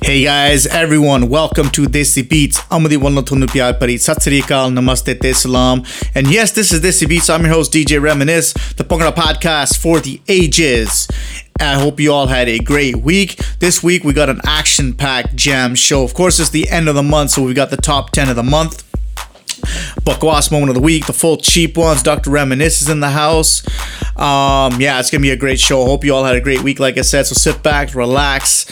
Hey guys, everyone, welcome to Desi Beats. Amadi walna thonu pyar pari. Sat Sri Akal, Namaste, Te Salam. And yes, this is Desi Beats. I'm your host, DJ Reminisce, the Pongana podcast for the ages. I hope you all had a great week. This week we got an action-packed jam show. Of course, it's the end of the month, so we got the top 10 of the month. Bakwas moment of the week, the full cheap ones. Dr. Reminisce is in the house. Um, yeah, it's gonna be a great show. Hope you all had a great week, like I said. So sit back, relax,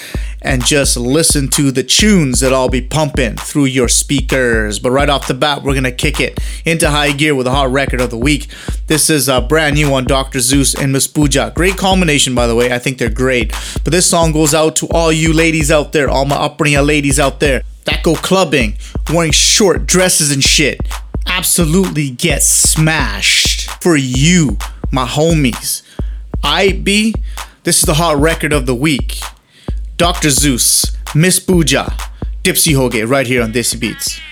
and just listen to the tunes that I'll be pumping through your speakers. But right off the bat, we're gonna kick it into high gear with a hot record of the week. This is a brand new one, Dr. Zeus and Miss Pooja. Great combination, by the way. I think they're great. But this song goes out to all you ladies out there, all my upbringing ladies out there that go clubbing, wearing short dresses and shit. Absolutely get smashed for you, my homies. I be this is the hot record of the week. Dr. Zeus, Miss Pooja, Tipsy Hogai, right here on Desi Beats.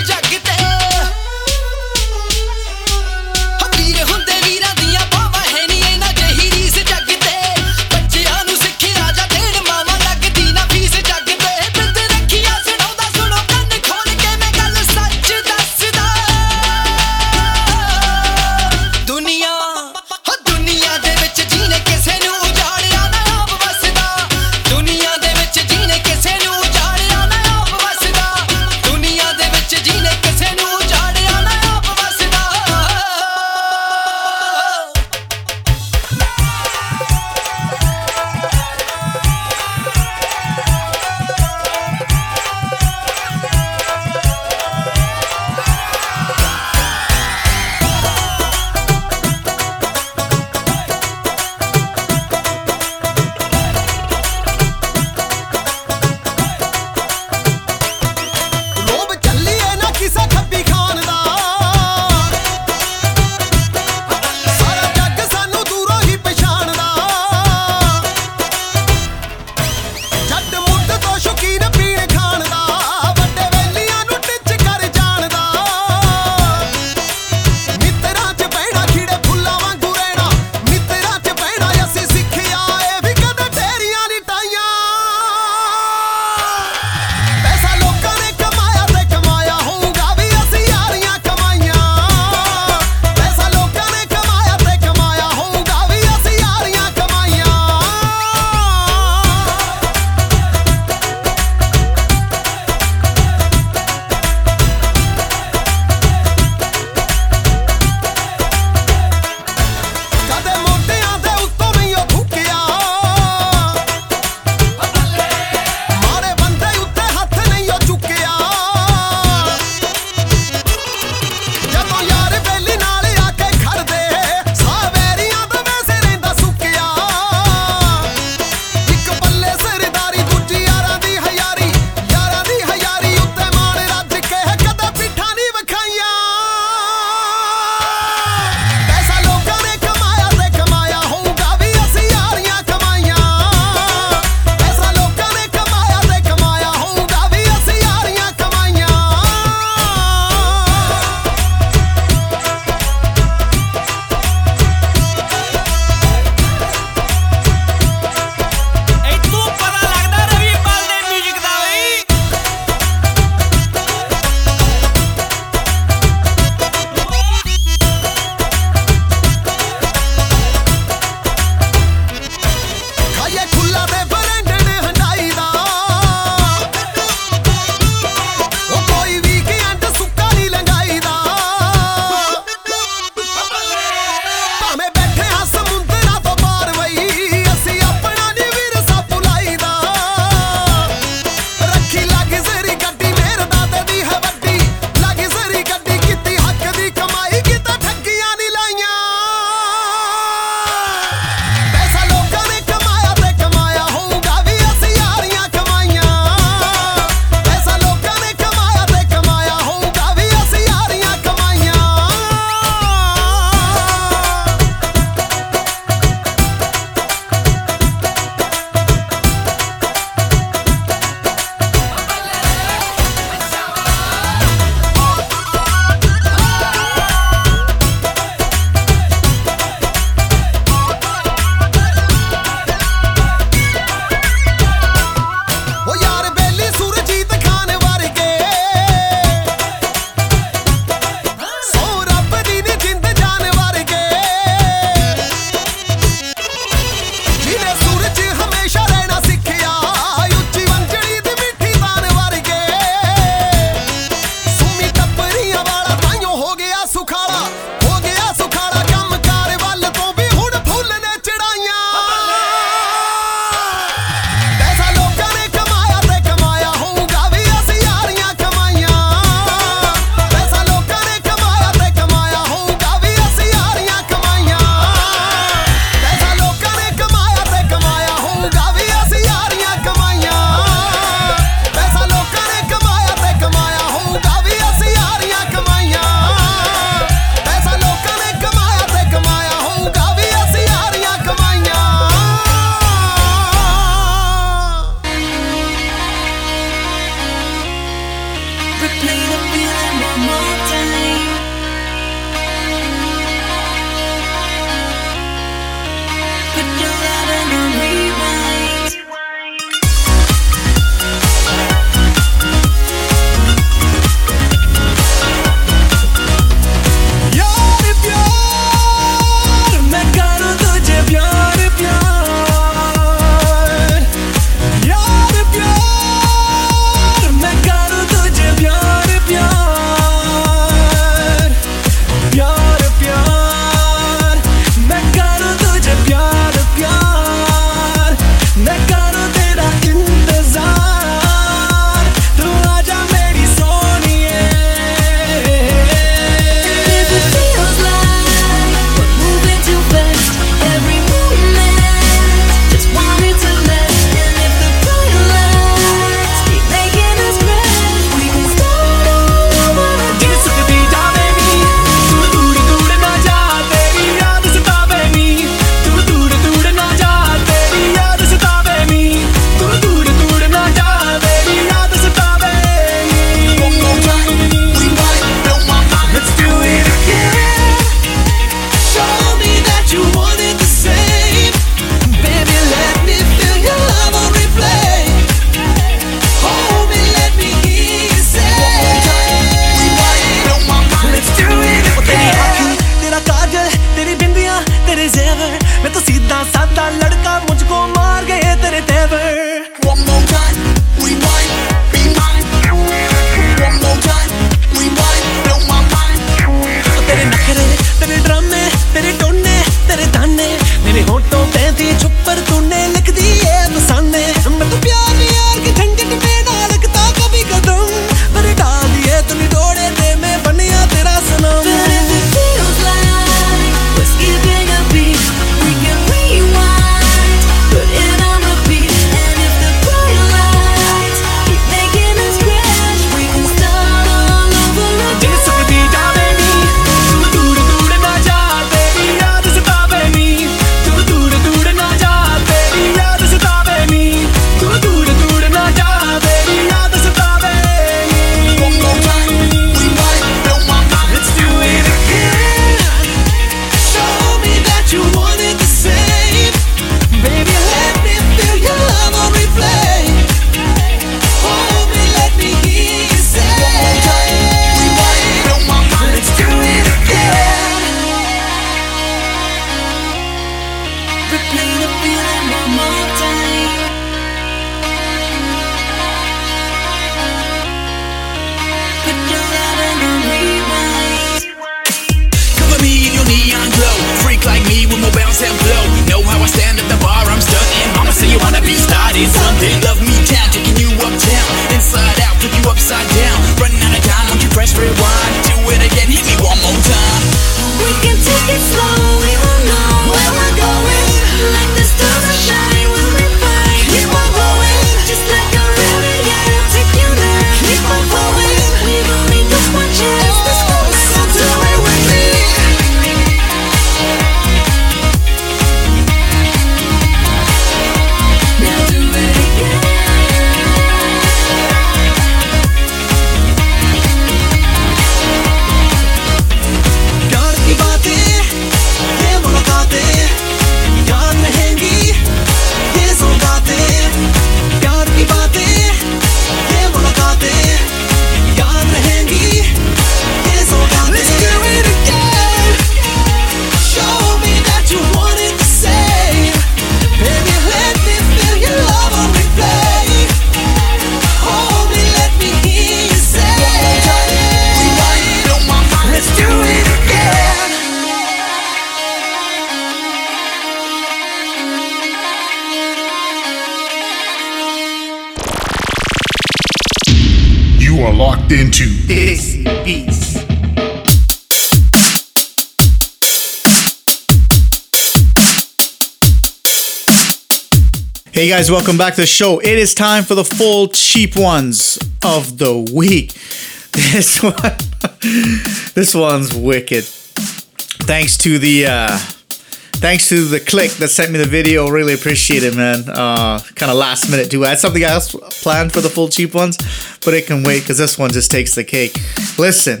Guys, welcome back to the show. It is time for the full cheap ones of the week. This one, this one's wicked. Thanks to the, uh, thanks to the click that sent me the video. Really appreciate it, man. Uh, kind of last minute too. I had something else planned for the full cheap ones, but it can wait because this one just takes the cake. Listen,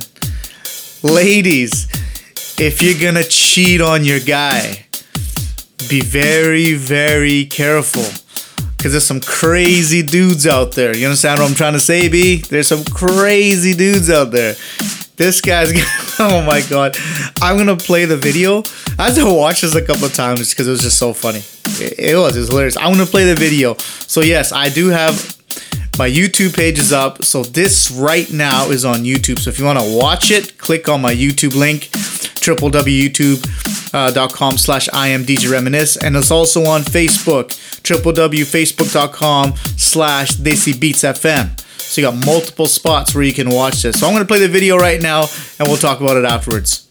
ladies, if you're gonna cheat on your guy, be very, very careful. Cause there's some crazy dudes out there. You understand what I'm trying to say, B? There's some crazy dudes out there. This guy's oh my god. I'm gonna play the video. I had to watch this a couple of times because it was just so funny. It, it was, it was hilarious. I'm gonna play the video. So yes, I do have my YouTube page is up. So this right now is on YouTube. So if you want to watch it, click on my YouTube link, Uh, www.youtube.com slash I am DJ Reminisce. And it's also on Facebook, www.facebook.com slash Desi Beats FM. So you got multiple spots where you can watch this. So I'm going to play the video right now and we'll talk about it afterwards.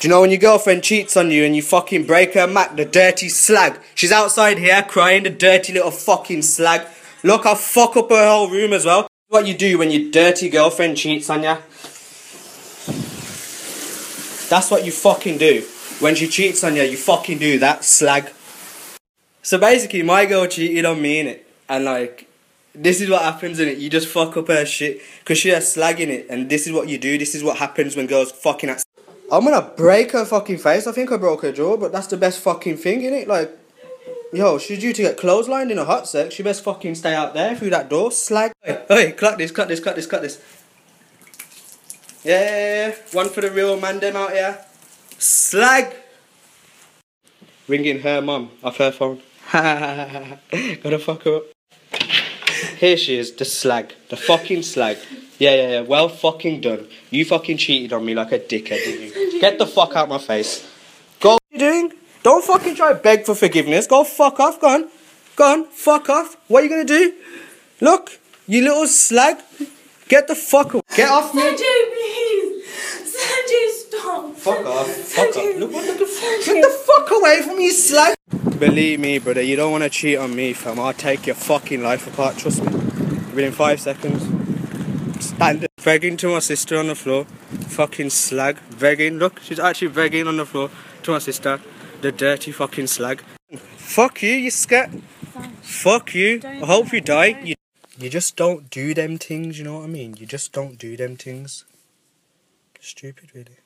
Do you know when your girlfriend cheats on you and you fucking break her Mac, the dirty slag? She's outside here crying, the dirty little fucking slag. Look, I'll fuck up her whole room as well. What you do when your dirty girlfriend cheats on you? That's what you fucking do. When she cheats on you, you fucking do that slag. So basically, my girl cheated on me in it, and like, this is what happens in it. You just fuck up her shit because she has slag in it, and this is what you do. This is what happens when girls fucking. Act- I'm gonna break her fucking face. I think I broke her jaw, but that's the best fucking thing in it. Like, yo, she's due to get clotheslined in a hot sec. She best fucking stay out there through that door. Slag. Hey, hey, cut this, cut this, cut this, cut this. Yeah. One for the real man, them out here. Slag. Ringing her mum off her phone. Gotta fuck her up. Here she is, the slag. The fucking slag. Yeah, yeah, yeah. Well fucking done. You fucking cheated on me like a dickhead, didn't you? Get the fuck out my face. Go. What you doing? Don't fucking try to beg for forgiveness. Go fuck off. Go on. Go on. Fuck off. What are you gonna do? Look, you little slag. Get the fuck away. Get off me. Sanjay, please. Sanjay, stop. Fuck off. Fuck off. Look, what the fuck? Get the fuck away from me, you slag. Believe me, brother, you don't want to cheat on me, fam. I'll take your fucking life apart, trust me. Within five seconds. Stand begging to my sister on the floor. Fucking slag. Begging. Look, she's actually begging on the floor to my sister. The dirty fucking slag. Fuck you, you scat. Fuck you. I hope you die. You, you just don't do them things, you know what I mean? You just don't do them things. Stupid, really.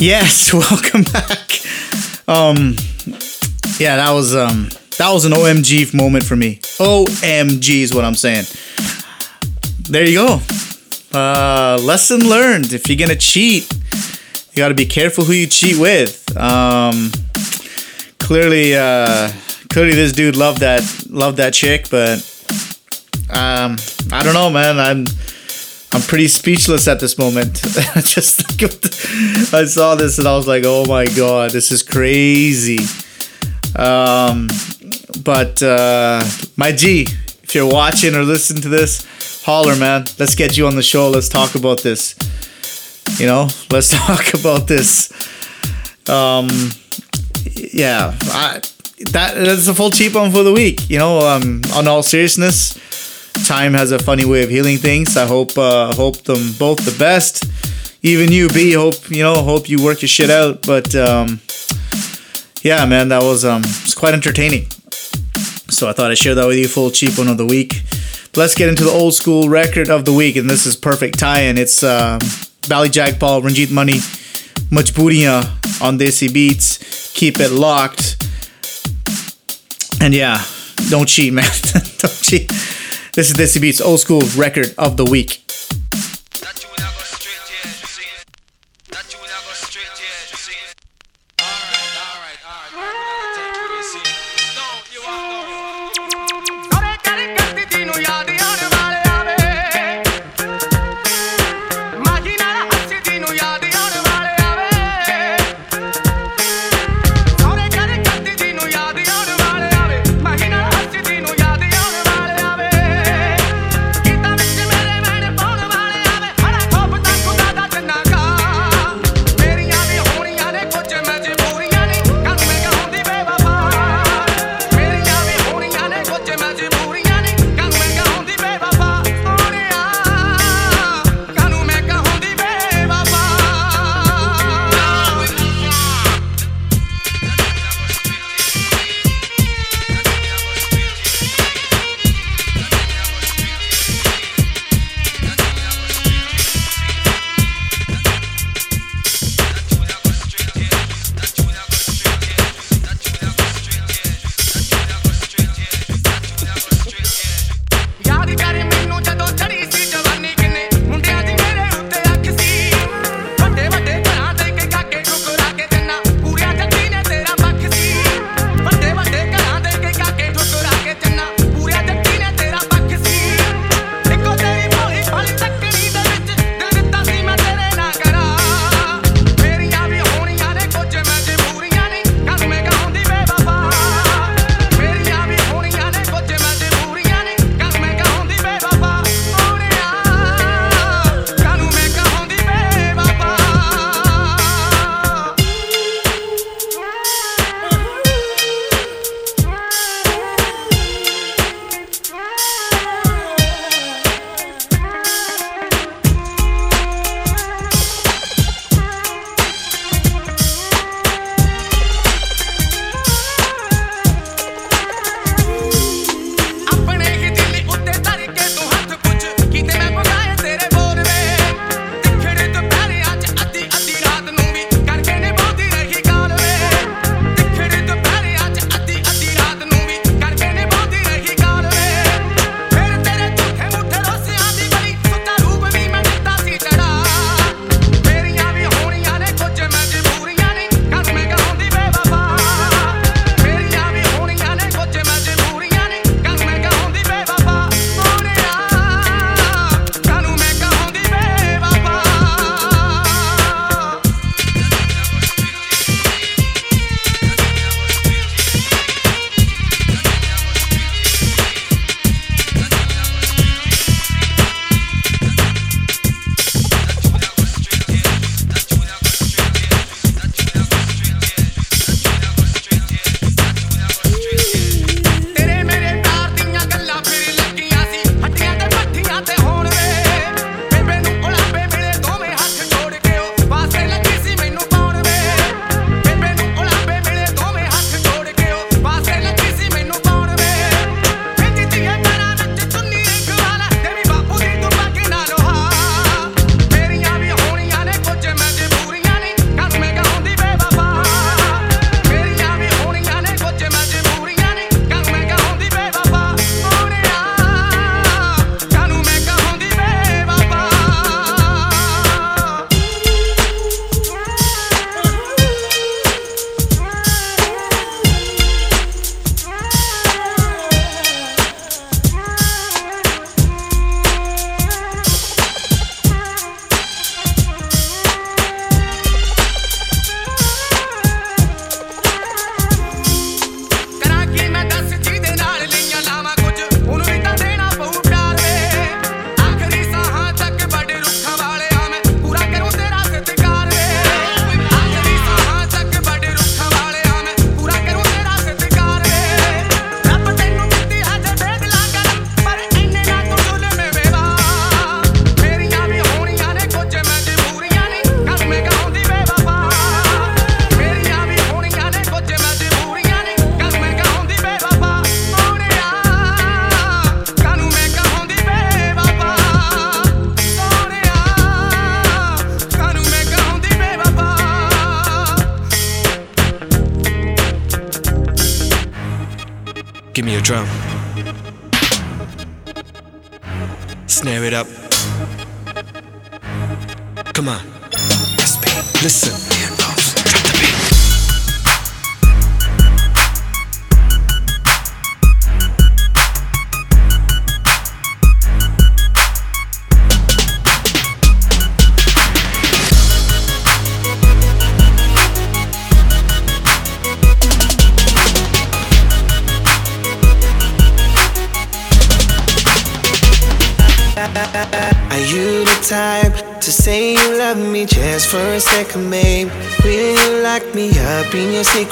Yes, welcome back. Um, yeah, that was um, that was an OMG moment for me. OMG is what I'm saying. There you go. Uh, lesson learned. If you're gonna cheat, you got to be careful who you cheat with. Um, clearly, uh, clearly, this dude loved that loved that chick, but um, I don't know, man. I'm I'm pretty speechless at this moment. Just I saw this and I was like, oh my god, this is crazy. Um, but uh, my G, if you're watching or listening to this, holler, man. Let's get you on the show. Let's talk about this. You know, let's talk about this. Um, yeah, I, that that's a full cheap one for the week. You know, um, on all seriousness, time has a funny way of healing things. I hope uh, hope them both the best. Even you, B. Hope you know. Hope you work your shit out. But um, yeah, man, that was um, it's quite entertaining. So I thought I'd share that with you. Full cheap one of the week. Let's get into the old school record of the week, and this is perfect tie-in. It's um, Bally Jagpal, Ranjit Mani, Majburiya on Desi Beats. Keep it locked. And yeah, don't cheat, man. don't cheat. This is Desi Beats old school record of the week.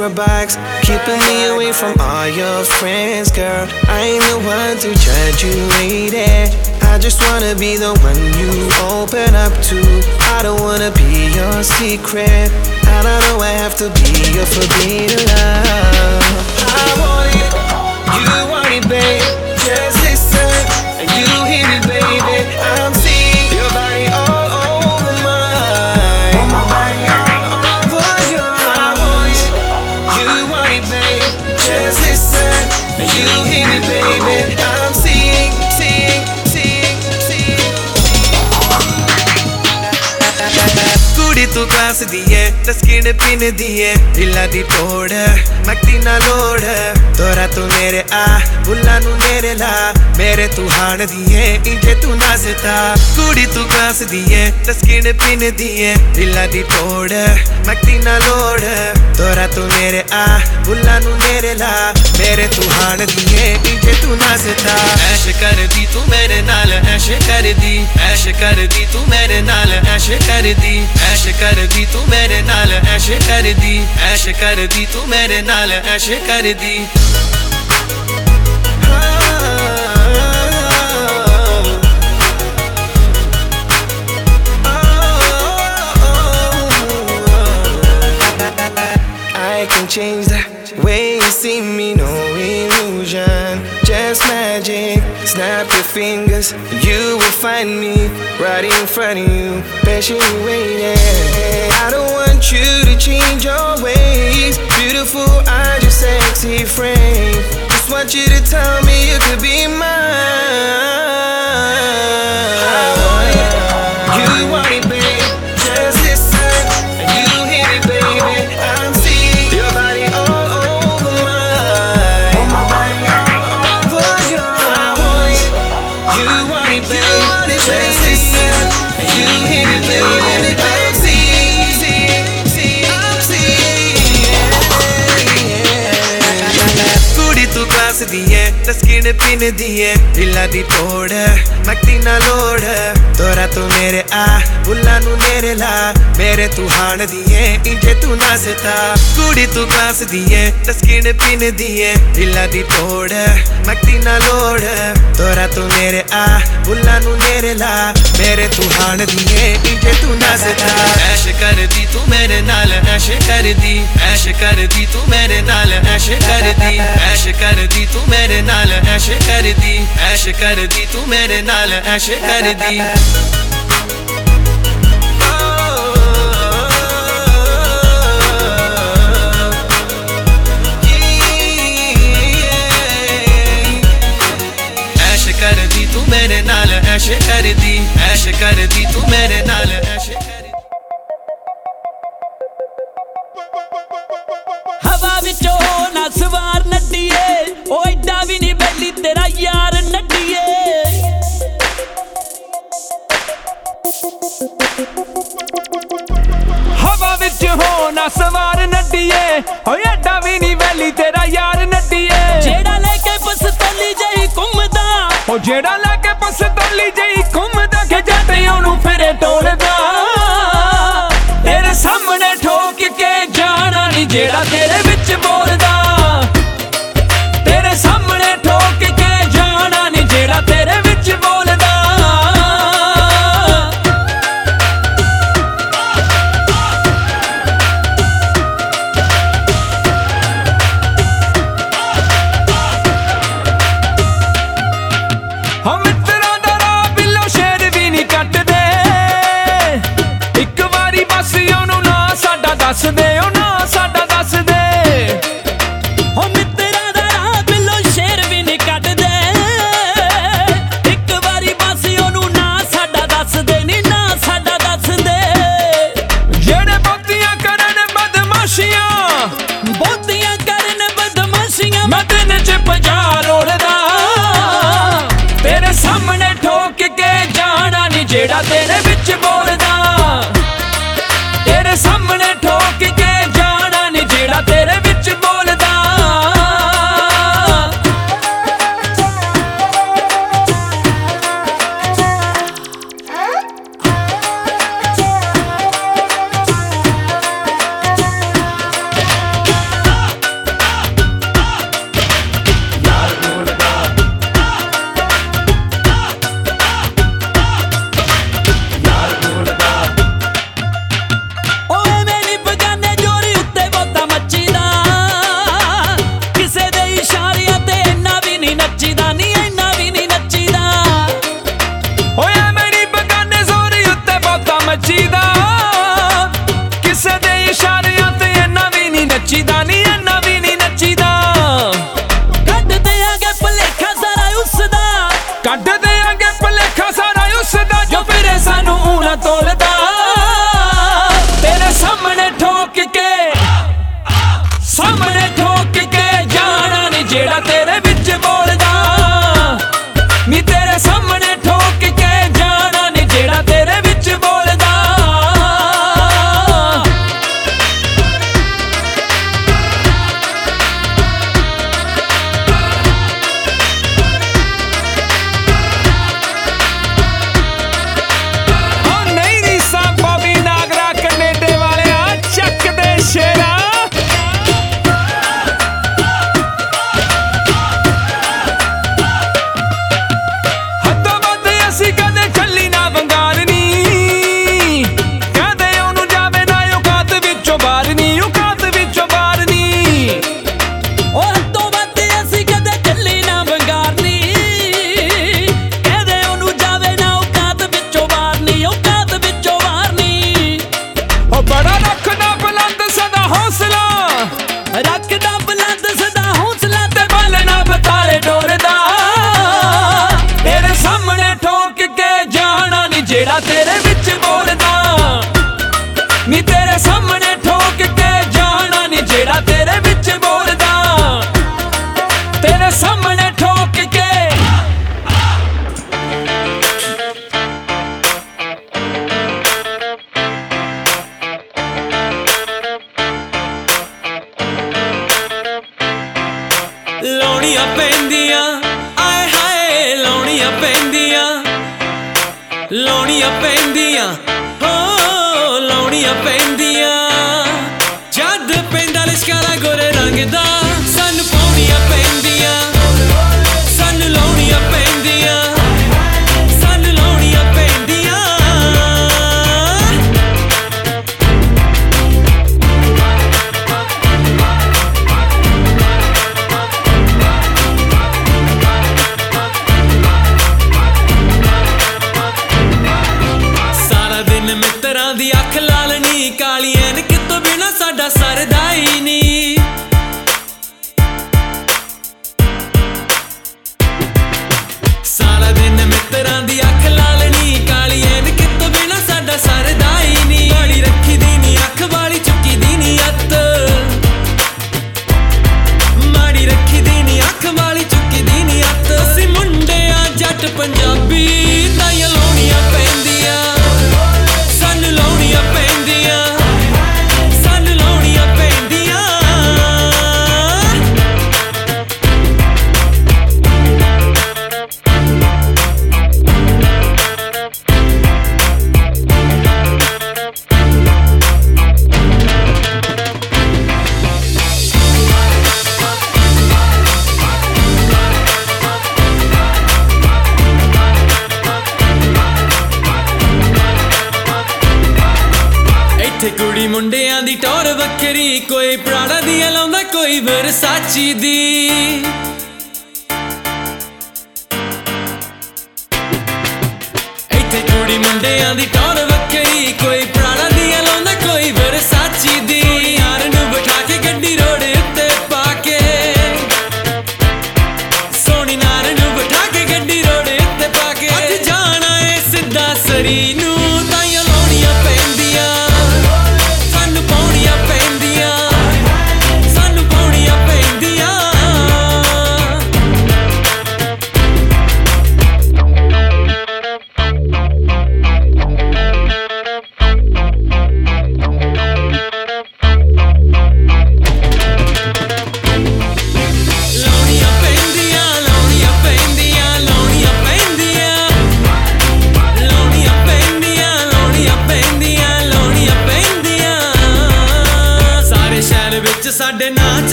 In ਤੂੰ class ਏ ਤਸਕਿਨ ਪਿੰਨ ਏ ਢਿੱਲਾ ਦੀ ਟੋੜ ਮੱਤੀ ਨਾ ਲੋੜ। ਤੋਰਾ ਤੂੰ ਮੇਰੇ ਆ, ਬੁੱਲਾ ਨੂੰ ਨੇਰੇ ਲਾ। ਮੇਰੇ ਤੂੰ ਹਾਣ ਦੀ ਏ ਤੂੰ ਨਸਤਾ ਐਸ਼ ਕਰਦੀ ਤੂੰ ਮੇਰੇ ਨਾਲ, ਐਸ਼ ਕਰਦੀ। ਐਸ਼ ਕਰਦੀ ਤੂੰ ਮੇਰੇ ਨਾਲ, ਐਸ਼ ਕਰਦੀ। ਐਸ਼ ਕਰਦੀ ਤੂੰ ਮੇਰੇ ਨਾਲ, ਐਸ਼ ਕਰਦੀ। ਐਸ਼ ਕਰਦੀ ਤੂੰ ਮੇਰੇ ਨਾਲ, ਐਸ਼ ਕਰਦੀ। Change the way you see me, no illusion, just magic. Snap your fingers, you will find me right in front of you, patiently waiting. I don't want you to change your ways, beautiful, I just sexy frame. Just want you to tell me you could be mine. I want it, you want it, Let's ਏ ਤਸਕਿਨ ਪਿੰਨ ਦੀ ਦੀ ਟੋੜ ਮੱਤੀ ਨਾ ਲੋੜ। ਤੋਰਾ ਤੂੰ ਮੇਰੇ ਆ, ਬੁੱਲਾ ਨੂੰ ਨੇਰੇ ਲਾ। ਮੇਰੇ ਤੂੰ ਹਾਣ ਦੀ ਇੰਜੇ ਤੂੰ ਨਸਤਾ ਕੁੜੀ ਤੂੰ ਕਲਾਸ ਦੀ ਏ, ਤਸਕਿਨ ਪਿੰਨ ਦੀ ਦੀ ਟੋੜ ਮੱਤੀ ਨਾ ਲੋੜ। ਤੋਰਾ ਤੂੰ ਮੇਰੇ ਆ, ਬੁੱਲਾ ਨੂੰ ਨੇਰੇ ਲਾ। ਮੇਰੇ ਤੂੰ ਹਾਣ ਦੀ ਏ ਇੰਜੇ ਤੂੰ ਨਸਤਾ ਐਸ਼ ਕਰਦੀ ਤੂੰ ਮੇਰੇ ਨਾਲ, ਐਸ਼ ਕਰਦੀ। ਐਸ਼ ਕਰਦੀ ਤੂੰ ਮੇਰੇ ਨਾਲ, ਐਸ਼ ਕਰਦੀ। ਐਸ਼ ਕਰਦੀ ਤੂੰ ਮੇਰੇ ਨਾਲ ਐਸ਼ ਕਰਦੀ ਐਸ਼ ਕਰਦੀ, ਤੂੰ ਮੇਰੇ ਨਾਲ ਐਸ਼ ਕਰਦੀ। ਐਸ਼ ਕਰਦੀ, ਤੂੰ ਮੇਰੇ ਨਾਲ ਐਸ਼ ਕਰਦੀ ਐਸ਼ ਕਰਦੀ, ਤੂੰ ਮੇਰੇ ਨਾਲ ਐਸ਼ ਕਰਦੀ। ਹਵਾ ਵਿੱਚੋਂ ਨਾ ਸਵਾਰ ਨੱਡੀਏ ਉਹ ਐਡਾ ਵੀ ਨਹੀਂ ਤੇਰਾ ਯਾਰ ਨੱਡੀਏ ਹਵਾ ਵਿੱਚ ਹੋ ਨਾ ਸਵਾਰ ਨੱਡੀਏ ਓ ਐਡਾ ਵੀ ਨਹੀਂ ਬੈਲੀ ਤੇਰਾ ਯਾਰ ਨੱਡੀਏ ਜਿਹੜਾ ਲੈ ਕੇ ਪਸਤੌਲੀ ਜਈ ਘੁੰਮਦਾ। ਓ ਜਿਹੜਾ ਲੈ ਕੇ ਪਸਤੌਲੀ ਜਈ ਘੁੰਮਦਾ ਕਿ ਜੱਟ ਉਹਨੂੰ ਫਿਰੇ ਟੋਲਦਾ ਤੇਰੇ ਸਾਹਮਣੇ ਠੋਕ ਕੇ ਜਾਣਾ ਨਹੀਂ ਜਿਹੜਾ ਤੇਰੇ ਵਿੱਚ ਬੋਲਦਾ। ਮੁੰਡਿਆਂ ਦੀ ਟੌਰ ਵੱਖਰੀ, ਕੋਈ ਪ੍ਰਾੜਾ ਦੀ ਲਾਉਂਦਾ, ਕੋਈ ਵਰਸਾਚੀ ਦੀ। ਇੱਥੇ ਕੁੜੀ ਮੁੰਡਿਆਂ ਦੀ ਟੌਰ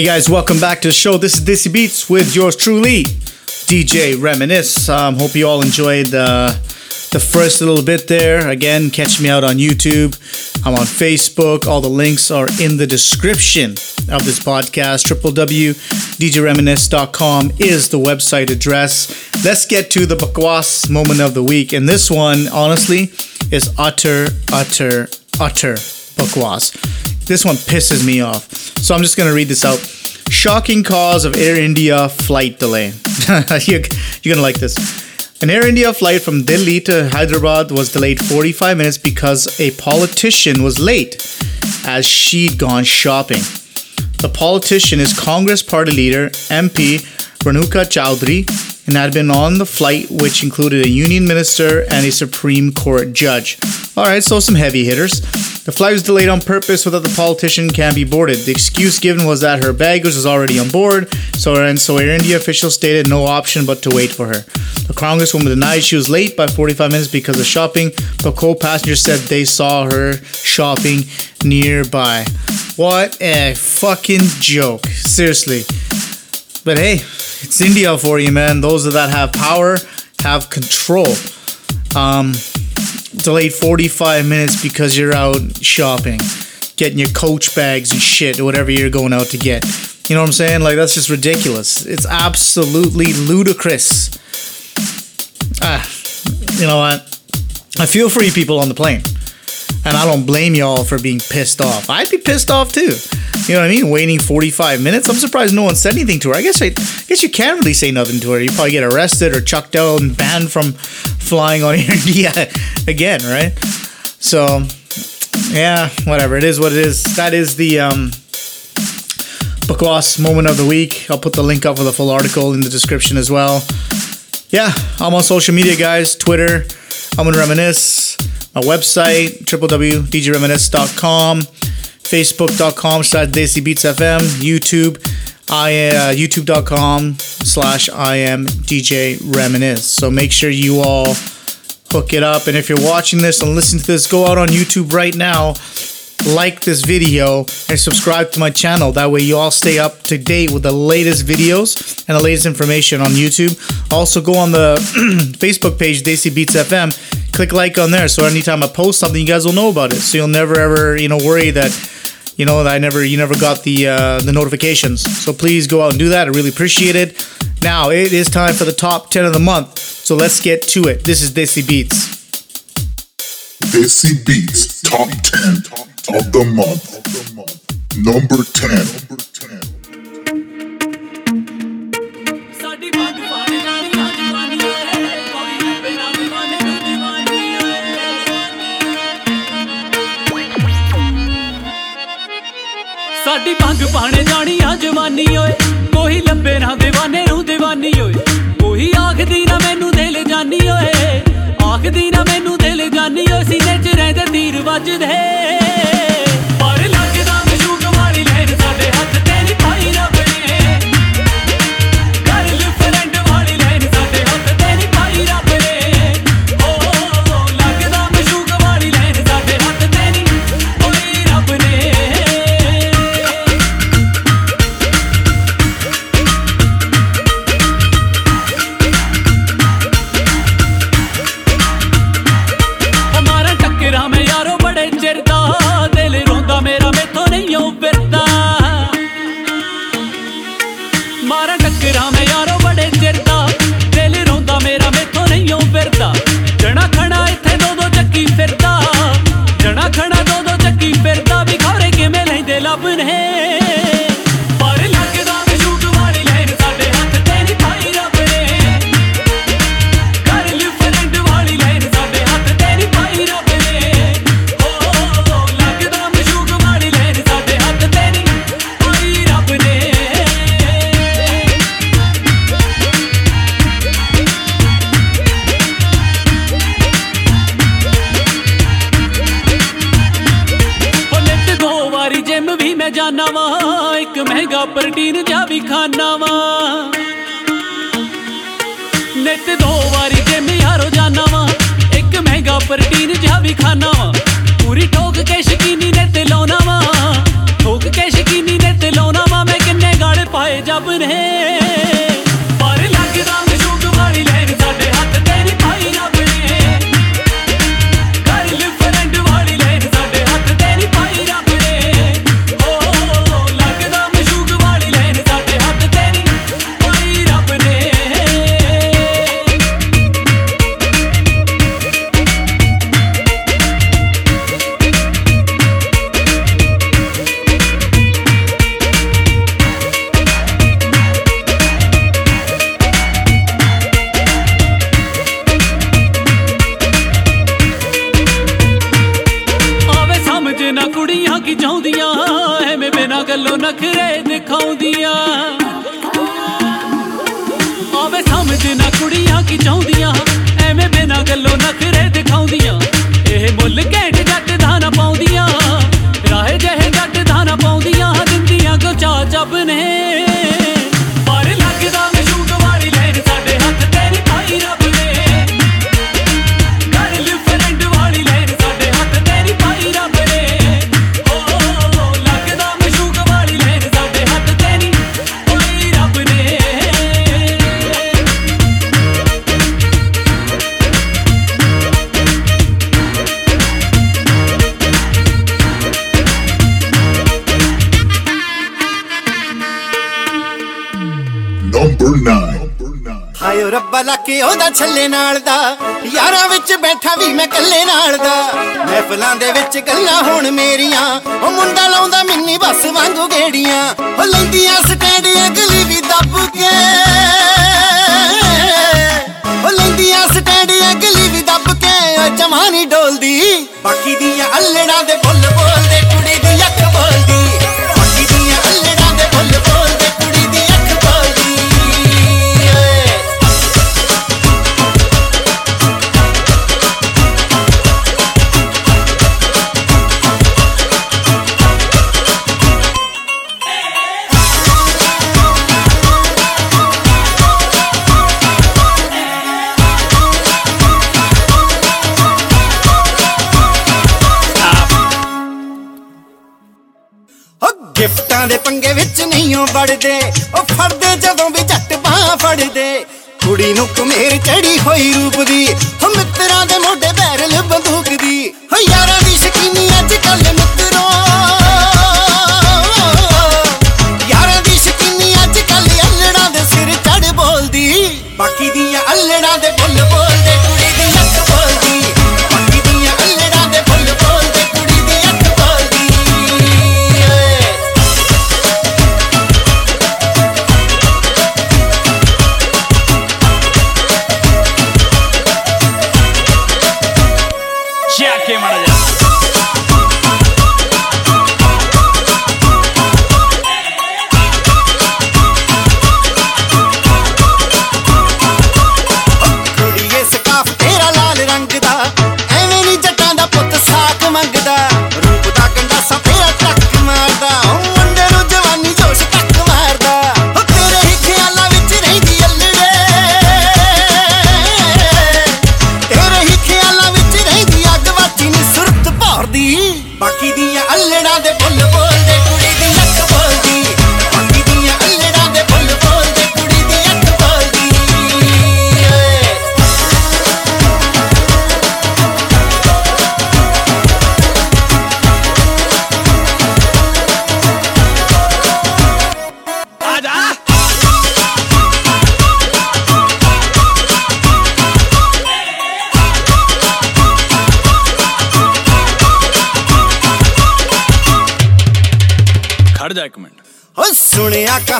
Hey guys, welcome back to the show. This is Desi Beats with yours truly, DJ Reminisce. Um, hope you all enjoyed the first little bit there. Again, catch me out on YouTube. I'm on Facebook. All the links are in the description of this podcast. www.djreminisce.com is the website address. Let's get to the Bakwas moment of the week. And this one, honestly, is utter, utter, utter This one pisses me off. So I'm just going to read this out. Shocking cause of Air India flight delay. you're, you're going to like this. An Air India flight from Delhi to Hyderabad was delayed 45 minutes because a politician was late as she'd gone shopping. The politician is Congress party leader MP Renuka Chowdhury and had been on the flight, which included a union minister and a Supreme Court judge. All right, so some heavy hitters. The flight was delayed on purpose so that the politician can be boarded. The excuse given was that her baggage was already on board, so and so Air India officials stated no option but to wait for her. The Congresswoman denied she was late by 45 minutes because of shopping, but co-passengers said they saw her shopping nearby. What a fucking joke. Seriously. But hey, it's India for you, man. Those that have power have control. Um, delayed 45 minutes because you're out shopping, getting your coach bags and shit, or whatever you're going out to get. You know what I'm saying? Like, that's just ridiculous. It's absolutely ludicrous. Ah, you know what? I feel you people on the plane. And I don't blame y'all for being pissed off. I'd be pissed off too. You know what I mean? Waiting 45 minutes. I'm surprised no one said anything to her. I guess I, I guess you can't really say nothing to her. You probably get arrested or chucked out and banned from flying on Air India again, right? So, yeah, whatever. It is what it is. That is the um, Bakwas moment of the week. I'll put the link up for the full article in the description as well. Yeah, I'm on social media, guys. Twitter, I'm gonna reminisce. My website, www.djreminisce.com, facebook.com slash DesiBeatsFM, YouTube, I, uh, youtube.com slash I am DJ Reminisce. So make sure you all hook it up. And if you're watching this and listening to this, go out on YouTube right now, like this video, and subscribe to my channel. That way you all stay up to date with the latest videos and the latest information on YouTube. Also go on the Facebook page, Desi Beats FM. Click like on there so anytime I post something, you guys will know about it. So you'll never ever, you know, worry that you know that I never you never got the uh, the notifications. So please go out and do that. I really appreciate it. Now it is time for the top 10 of the month. So let's get to it. This is Desi Beats. Desi Beats Top 10 of the month, number 10. ਸਾਡੀ ਭੰਗ ਪਾਣੇ ਜਾਣੀ ਆ ਜਵਾਨੀ ਓਏ। ਕੋਈ ਲੱਭੇ ਨਾ دیਵਾਨੇ ਨੂੰ دیਵਾਨੀ ਓਏ। ਕੋਈ ਆਖਦੀ ਨਾ ਮੈਨੂੰ ਦਿਲ ਜਾਨੀ ਓਏ। ਆਖਦੀ ਨਾ ਮੈਨੂੰ ਦਿਲ ਜਾਨੀ ਓਏ। ਸੀਨੇ 'ਚ ਰਹਿੰਦੇ ਤੀਰ ਵੱਜਦੇ।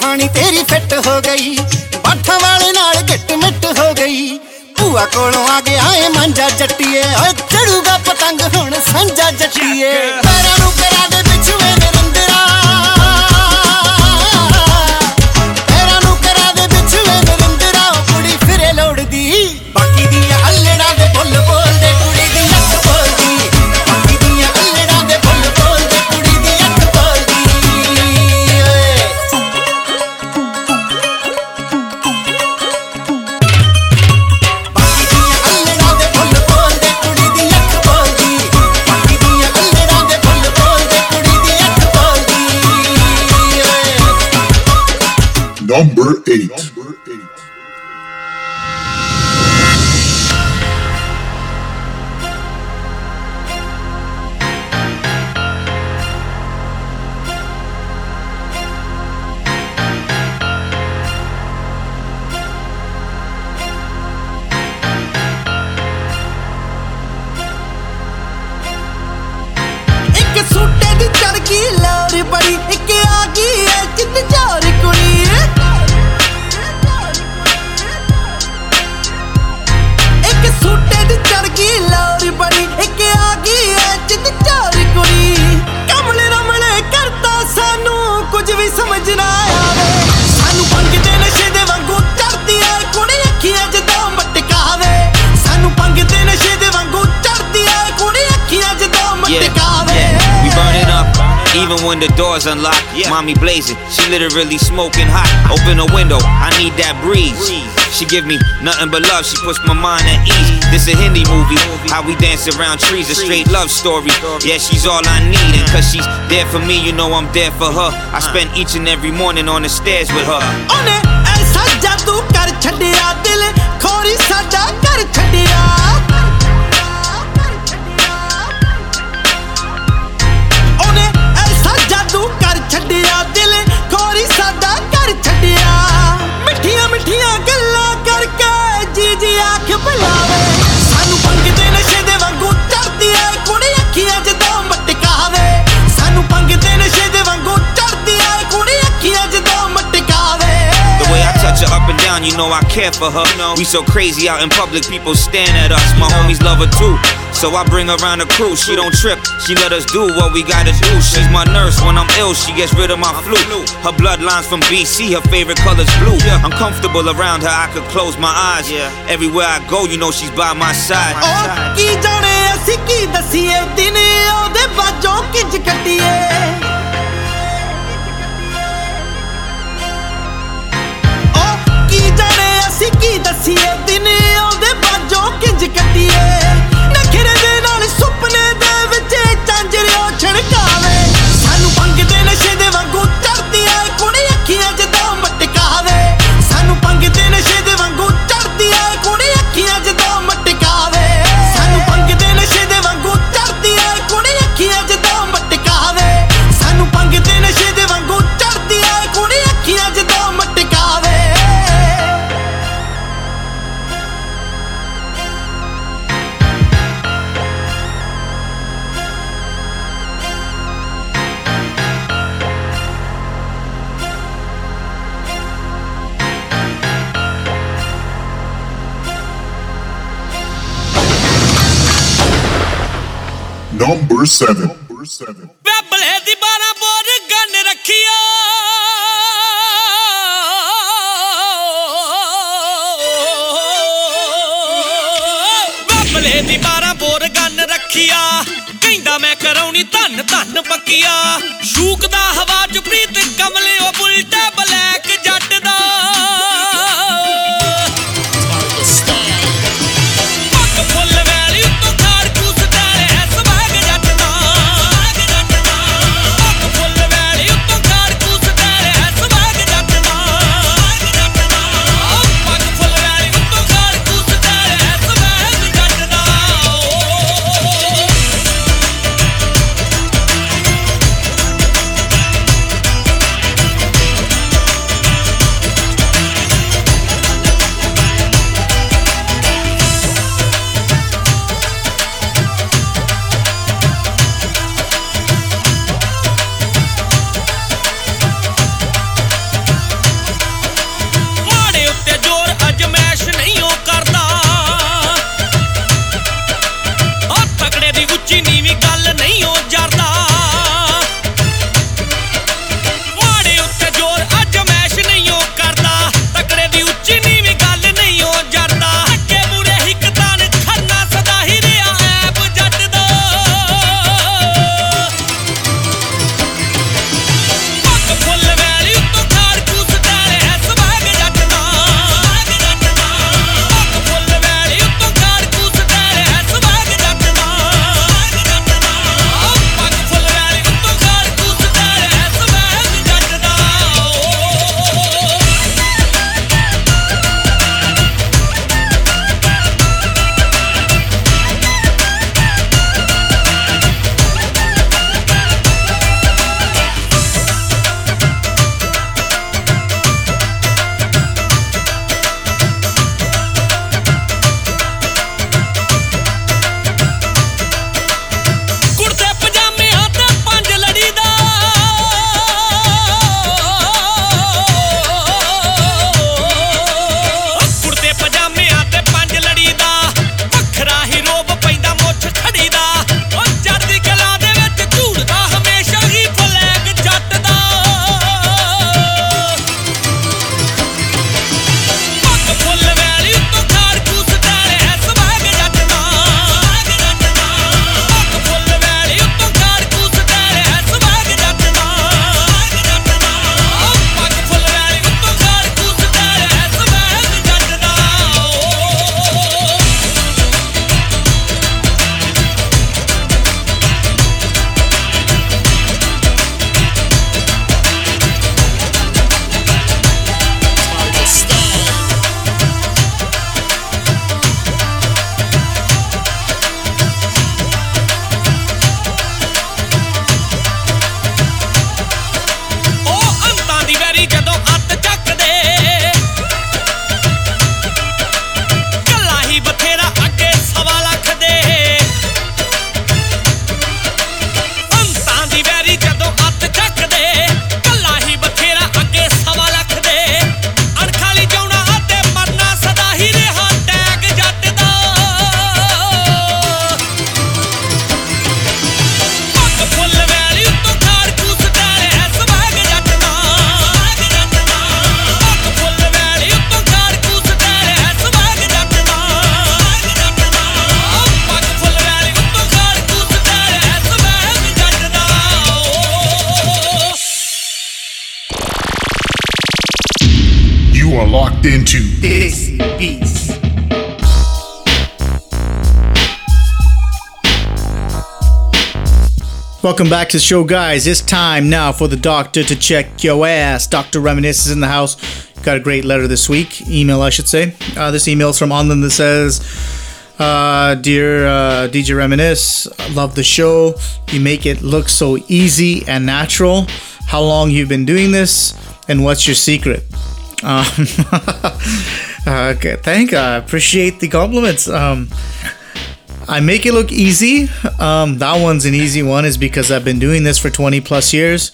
ਕਹਾਣੀ ਤੇਰੀ ਫਿੱਟ ਹੋ ਗਈ। ਬਾਠਾਂ ਵਾਲੇ ਨਾਲ ਗਿੱਟ ਮਿੱਟ ਹੋ ਗਈ। ਭੂਆ ਕੋਲੋਂ ਆ ਗਿਆ ਏ ਮਾਂਜਾ ਜੱਟੀਏ। ਓਏ ਚੜੂਗਾ ਪਤੰਗ ਹੁਣ ਸਾਂਝਾ ਜੱਟੀਏ। Number 8. really smoking hot. Open a window, I need that breeze. She give me nothing but love, she puts my mind at ease. This a Hindi movie, how we dance around trees, a straight love story. Yeah, she's all I need, and cause she's there for me, you know I'm there for her. I spend each and every morning on the stairs with her. On it, ऐसा जादू कर छड़िया दिल खोरी सादा कर छड़िया down, you know I care for her. We so crazy out in public, people staring at us. My homies love her too. So I bring her around the crew. She don't trip, she let us do what we gotta do. She's my nurse when I'm ill, she gets rid of my flu. Her bloodline's from BC, her favorite color's blue. I'm comfortable around her, I could close my eyes. Everywhere I go, you know she's by my side. ਉਹ ਕੀ ਜਾਣੇ ਅਸੀਂ ਕੀ ਦਸੀਏ ਦਿਨ ਉਹਦੇ ਬਾਝੋਂ ਕਿੰਜ ਕੱਟੀਏ ਅਸੀਂ ਕੀ ਦਸੀਏ? ਦਿਨ ਉਹਦੇ ਬਾਝੋਂ ਕਿੰਜ ਕੱਟੀਏ ਨਖਰੇ ਦੇ Number 7. ਬੈਬਲੇ ਦੀ 12 ਬੋਰ ਗਨ ਰੱਖਿਆ ਬੈਬਲੇ ਦੀ 12 ਬੋਰ ਗਨ ਰੱਖਿਆ ਕਹਿੰਦਾ ਮੈਂ ਕਰਾਉਣੀ ਧੰਨ ਧੰਨ ਪੱਕੀਆ Welcome back to the show, guys. It's time now for the doctor to check your ass. Dr. Reminisce is in the house. Got a great letter this week, email, I should say. Uh, this email is from Anand that says, uh, Dear uh, DJ Reminisce, love the show. You make it look so easy and natural. How long you've been doing this, and what's your secret? Um, okay, thank. I appreciate the compliments. Um, I make it look easy. Um, that one's an easy one, is because I've been doing this for 20 plus years.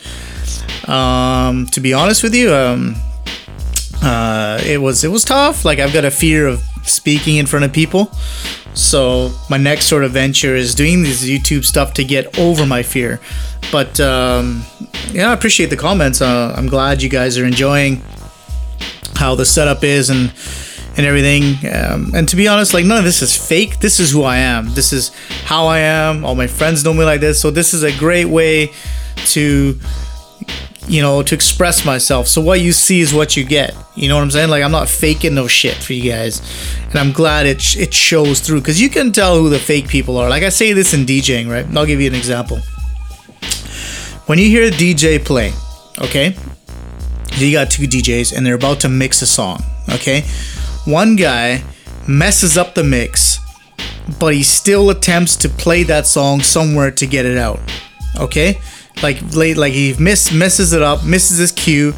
Um, to be honest with you, um, uh, it was it was tough. Like I've got a fear of speaking in front of people. So my next sort of venture is doing this YouTube stuff to get over my fear. But um, yeah, I appreciate the comments. Uh, I'm glad you guys are enjoying how the setup is and and everything. Um, and to be honest, like none of this is fake. This is who I am. This is how I am. All my friends know me like this. So this is a great way to you know to express myself. So what you see is what you get. You know what I'm saying? Like I'm not faking no shit for you guys. And I'm glad it sh- it shows through cuz you can tell who the fake people are. Like I say this in DJing, right? I'll give you an example. When you hear a DJ play, okay? You got two DJs and they're about to mix a song, okay? One guy messes up the mix, but he still attempts to play that song somewhere to get it out. Okay? Like like he miss messes it up, misses his cue,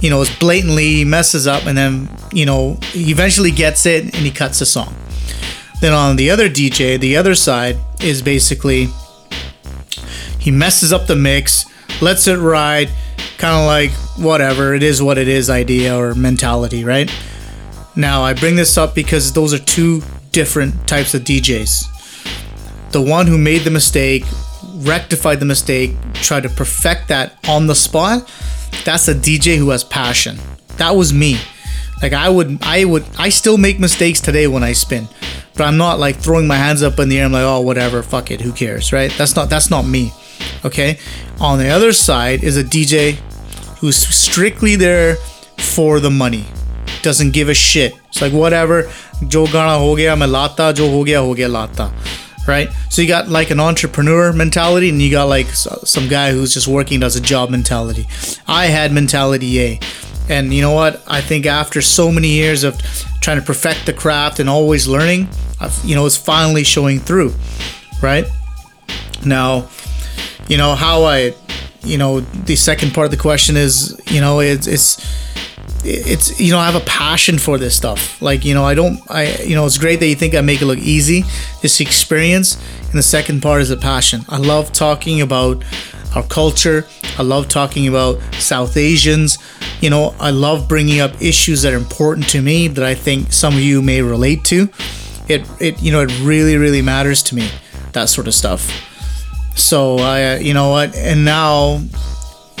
you know, it's blatantly messes up and then, you know, he eventually gets it and he cuts the song. Then on the other DJ, the other side is basically he messes up the mix, lets it ride, kind of like whatever, it is what it is idea or mentality, right? Now, I bring this up because those are two different types of DJs. The one who made the mistake, rectified the mistake, tried to perfect that on the spot, that's a DJ who has passion. That was me. Like I would I would I still make mistakes today when I spin. But I'm not like throwing my hands up in the air. I'm like, oh whatever, fuck it, who cares, right? That's not that's not me. Okay? On the other side is a DJ who's strictly there for the money. Doesn't give a shit. It's like whatever. Jo gana ho gaya, main lata. Jo ho gaya, ho gaya lata. Right? So you got like an entrepreneur mentality, and you got like some guy who's just working as a job mentality. I had mentality A. And you know what? I think after so many years of trying to perfect the craft and always learning, I've, you know, it's finally showing through. Right? Now, you know how I, you know, the second part of the question is, you know, it's it's it's you know I have a passion for this stuff. Like you know I don't I you know it's great that you think I make it look easy. This experience, and the second part is a passion. I love talking about our culture. I love talking about South Asians. You know I love bringing up issues that are important to me that I think some of you may relate to. It it you know it really really matters to me that sort of stuff. So I, uh, you know what, and now,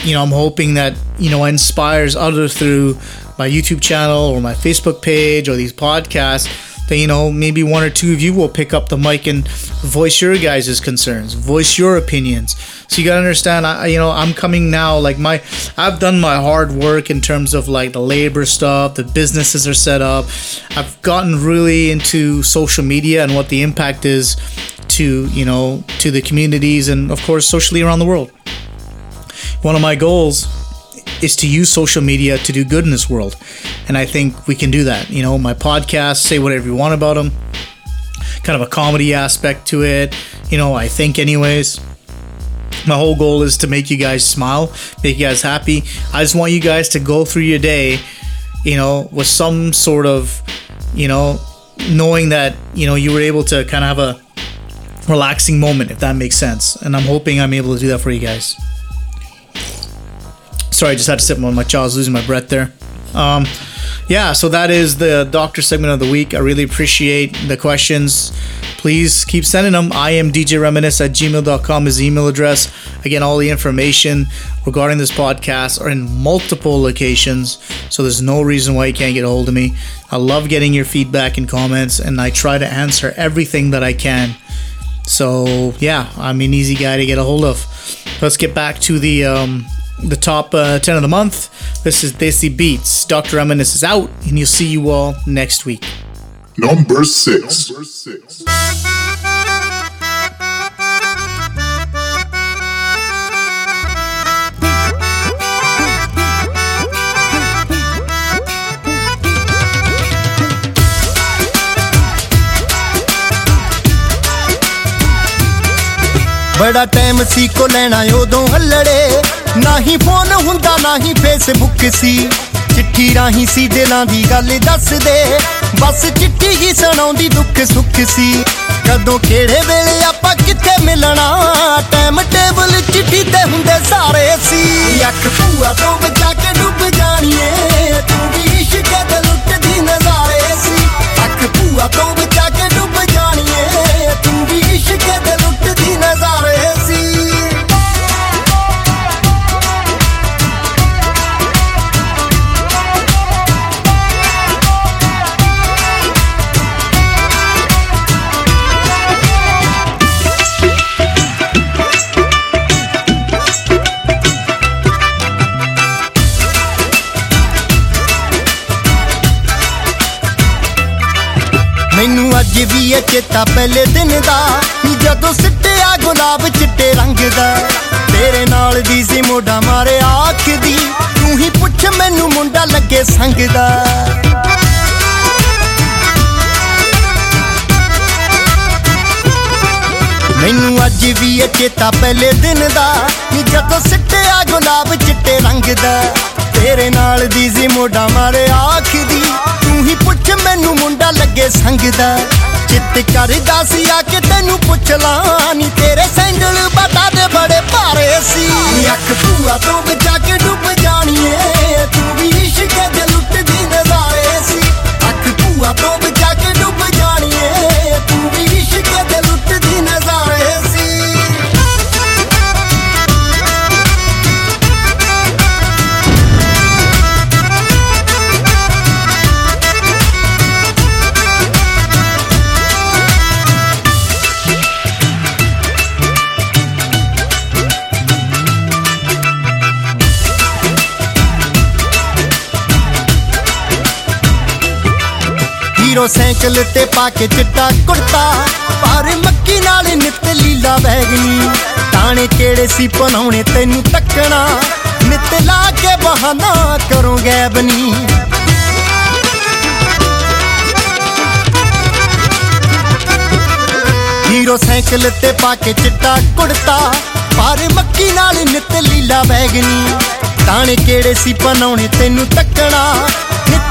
you know, I'm hoping that you know inspires others through my YouTube channel or my Facebook page or these podcasts. That you know, maybe one or two of you will pick up the mic and voice your guys' concerns, voice your opinions. So you gotta understand, I, you know, I'm coming now. Like my, I've done my hard work in terms of like the labor stuff, the businesses are set up. I've gotten really into social media and what the impact is to you know to the communities and of course socially around the world. One of my goals is to use social media to do good in this world and i think we can do that. You know my podcast say whatever you want about them kind of a comedy aspect to it you know i think anyways. My whole goal is to make you guys smile make you guys happy. I just want you guys to go through your day you know with some sort of you know knowing that you know you were able to kind of have a relaxing moment, if that makes sense. And I'm hoping I'm able to do that for you guys. Sorry, I just had to sip on my jaw. I was losing my breath there. Um, yeah, so that is the doctor segment of the week. I really appreciate the questions. Please keep sending them. I am DJ Reminisce at gmail.com is email address. Again, all the information regarding this podcast are in multiple locations, so there's no reason why you can't get a hold of me. I love getting your feedback and comments, and I try to answer everything that I can. So yeah, I'm an easy guy to get a hold of. Let's get back to the um, the top uh, 10 of the month. This is Desi Beats. Dr. Reminisce is out, and you'll see you all next week. Number six. ਬੜਾ time ਸੀ ਕੋ ਲੈਣਾ ਉਦੋਂ ਹੱਲੜੇ। ਨਾ ਹੀ phone ਹੁੰਦਾ ਨਾ ਹੀ Facebook ਸੀ। ਚਿੱਠੀ ਰਾਹੀਂ ਸੀ, ਦਿਲਾਂ ਦੀ ਗੱਲ ਦੱਸਦੇ। ਬਸ ਚਿੱਠੀ ਹੀ ਸੁਣਾਉਂਦੀ ਦੁੱਖ ਸੁੱਖ ਸੀ। ਕਦੋਂ ਕਿਹੜੇ ਵੇਲੇ ਆਪਾਂ ਕਿੱਥੇ ਮਿਲਣਾ? ਟਾਈਮ ਟੇਬਲ ਚਿੱਠੀ ਤੇ ਹੁੰਦੇ ਸਾਰੇ ਸੀ। ਅੱਖ ਭੂਆ ਤੋਂ ਬਚਾ ਕੇ ਡੁੱਬ ਜਾਣੀਏ। ਤੂੰ ਵੀ ਇਸ਼ਕ ਦੇ ਲੁੱਟਦੀ ਨਜ਼ਾਰੇ ਸੀ। ਅੱਖ ਭੂਆ ਤੋਂ ਅੱਜ ਵੀ ਇਹ ਚੇਤਾ ਪਹਿਲੇ ਦਿਨ ਦਾ ਜਦੋਂ ਸਿੱਟਿਆ ਗੁਲਾਬ ਚਿੱਟੇ ਰੰਗ ਦਾ। ਤੇਰੇ ਨਾਲ ਦੀ ਸੀ ਮੋਢਾ ਮਾਰੇ ਆਖ ਦੀ, ਤੂੰ ਹੀ ਪੁੱਛ ਮੈਨੂੰ ਮੁੰਡਾ ਲੱਗੇ ਸੰਗ ਦਾ। ਮੈਨੂੰ ਅੱਜ ਵੀ ਇਹ ਚੇਤਾ ਪਹਿਲੇ ਦਿਨ ਦਾ ਜਦੋਂ ਸਿੱਟਿਆ ਗੁਲਾਬ ਚਿੱਟੇ ਰੰਗ ਦਾ। ਤੇਰੇ ਨਾਲ ਦੀ ਸੀ ਮੋਢਾ ਮਾਰੇ ਆਖ ਦੀ, ਤੂੰ ਹੀ ਪੁੱਛ ਮੈਨੂੰ ਮੁੰਡਾ ਲੱਗੇ ਸੰਗ ਦਾ। ਚਿੱਤ ਕਰਦਾ ਸੀ, ਆ ਕੇ ਤੈਨੂੰ ਪੁੱਛ ਲਾਂ ਨੀ। ਤੇਰੇ ਸੈਂਡਲ ਬਤਾ ਦੇ ਬੜੇ ਭਾਰੇ ਸੀ। ਅੱਖ ਭੂਆ ਤੋਂ ਬਚਾ ਕੇ ਡੁੱਬ ਜਾਣੀਏ। ਤੂੰ ਵੀ ਇਸ਼ਕ ਦੇ ਲੁੱਟਦੀ ਨਜ਼ਾਰੇ ਸੀ। ਅੱਖ ਭੂਆ ਤੋਂ ਬਚਾ ਕੇ ਡੁੱਬ ਜਾਣੀਏ। ਹੀਰੋ ਸਾਈਕਲ ਤੇ ਪਾ ਕੇ ਚਿੱਟਾ ਕੁੜਤਾ। ਪਰ ਮੱਕੀ ਨਾਲ ਨਿੱਤ ਲੀਲਾ ਬੈਗਨੀ ਤਾਣੇ ਕਿਹੜੇ ਸੀ ਪਨਾਉਣੇ ਤੈਨੂੰ ਤੱਕਣਾ। ਨਿੱਤ ਲਾ ਕੇ ਬਹਾਨਾ ਕਰੋ ਗੈਬਨੀ। ਹੀਰੋ ਸਾਈਕਲ ਤੇ ਪਾ ਕੇ ਚਿੱਟਾ ਕੁੜਤਾ। ਪਰ ਮੱਕੀ ਨਾਲ ਨਿੱਤ ਲੀਲਾ ਬੈਗਨੀ ਤਾਣੇ ਕਿਹੜੇ ਸੀ ਪਨਾਉਣੇ ਤੈਨੂੰ ਤੱਕਣਾ।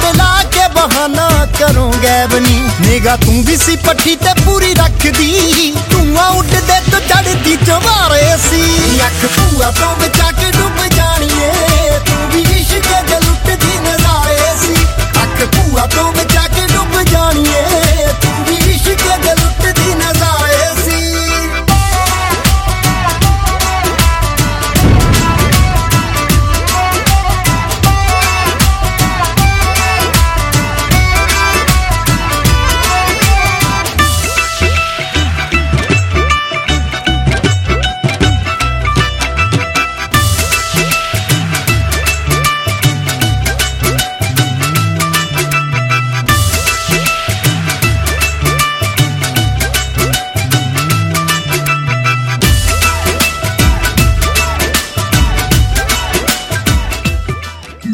ਨਿੱਤ ਲਾ ਕੇ ਬਹਾਨਾ ਕਰੋ ਗੈਬਨੀ ਨਿਗਾ ਤੂੰ ਵੀ ਸੀ ਪੱਠੀ ਤੇ ਪੂਰੀ ਰੱਖਦੀ। ਧੂਆਂ ਉੱਡਦੇ ਤੋਂ ਚੜਦੀ ਚਵਾਰੇ ਸੀ। ਅੱਖ ਭੂਆ ਤੋਂ ਬਚਾ ਕੇ ਡੁੱਬ ਜਾਣੀਏ। ਤੂੰ ਵੀ ਇਸ਼ਕ ਦੇ ਲੁੱਟਦੀ ਨਜ਼ਾਰੇ ਸੀ। ਅੱਖ ਭੂਆ ਤੋਂ ਬਚਾ ਕੇ ਡੁੱਬ ਜਾਣੀਏ। ਤੂੰ ਵੀ ਇਸ਼ਕ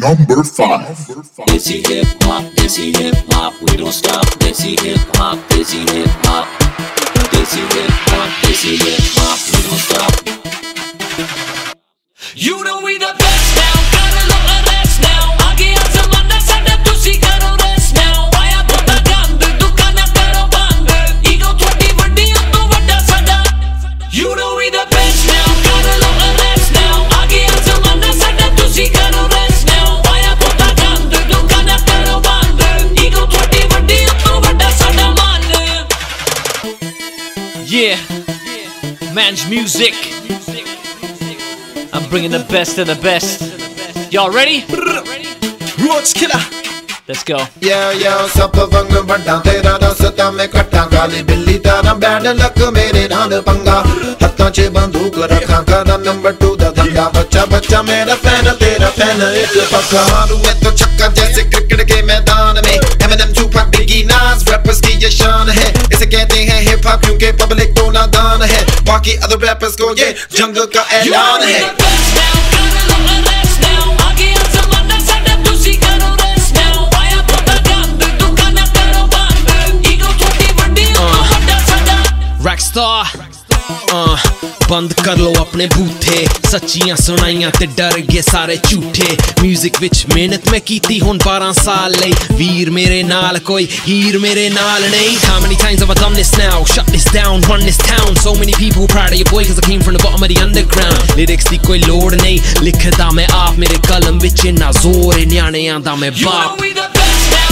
Number five. Desi hip hop, desi hip hop, we don't stop. Desi hip hop, desi hip hop, desi hip hop, desi hip hop, we don't stop. man's music. I'm bringing the best of the best. Y'all ready? Roach killer. Let's go. ਯਾ ਯਾ ਸਭ ਵੰਗ ਵੱਡਾ ਤੇਰਾ ਰਸਤਾ ਮੈਂ ਕੱਟਾਂ ਕਾਲੀ ਬਿੱਲੀ ਤਾਰਾ bad luck ਮੇਰੇ ਨਾਲ ਪੰਗਾ ਹੱਥਾਂ 'ਚ ਬੰਦੂਕ ਰੱਖਾਂ ਕਰਾਂ ਨੰਬਰ 2 ਦਾ ਧੰਦਾ ਬੱਚਾ मेरा बच्चा मेरा फैन तेरा फैन एक पक्का मारू मैं तो छक्का जैसे क्रिकेट के मैदान में एमएनएम टूपैक बिगी नाज रैपर्स की ये शान है इसे कहते हैं हिप हॉप क्योंकि पब्लिक तो नादान है बाकी अदर रैपर्स को ये जंग का ऐलान है Rockstar. ਬੰਦ ਕਰ ਲੋ ਆਪਣੇ ਬੂਥੇ ਸੱਚੀਆਂ ਸੁਣਾਈਆਂ ਤੇ ਡਰ ਗਏ ਸਾਰੇ ਝੂਠੇ 뮤직 ਵਿੱਚ ਮਿਹਨਤ ਮੈਂ ਕੀਤੀ ਹੁਣ 12 ਸਾਲ ਲਈ ਵੀਰ ਮੇਰੇ ਨਾਲ ਕੋਈ ਹੀਰ ਮੇਰੇ ਨਾਲ ਨਹੀਂ How many times have I done this now? Shut this down, run this town So many people proud of your boy cause I came from the bottom of the underground Lyrics ਦੀ ਕੋਈ ਲੋੜ ਨਹੀਂ ਲਿਖਦਾ ਮੈਂ ਆਪ ਮੇਰੇ ਕਲਮ ਵਿੱਚ ਇੰਨਾ ਜ਼ੋਰ ਏ ਨਿਆਣਿਆਂ ਦਾ ਮੈਂ ਬਾਪ Hey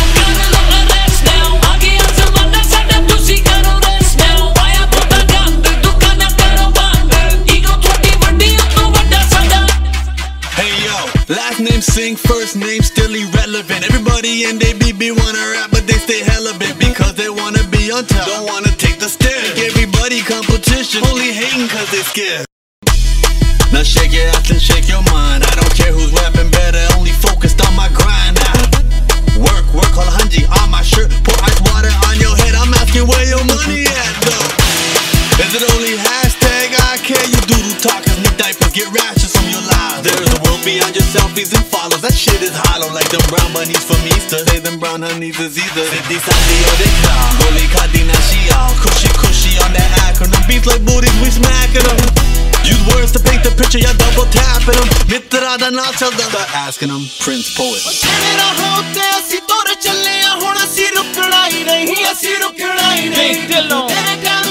last name sing, first name still irrelevant. Everybody in they BB wanna rap, but they stay hella big because they wanna be on top. Don't wanna take the stairs. Make everybody competition, only hating cause they scared. Now shake your ass and shake your mind. I don't care who's rapping better, only focused on my grind now. Work, work, call Hanji on my shirt, pour ice water on your head. I'm asking where your money at though. Is it only hashtag I care? You doodle talkers need diapers, get rashes Beyond your selfies and follows, that shit is hollow like them brown bunnies from Easter. Say them brown honeys is either. Siddhi Sadi or the cow. Goli she all Cushy cushy on that acronym. Beats like booties, we smacking them. Use words to paint the picture, y'all double tapping them. Mitra da na chalda. Start asking them, Prince Poet. Make the.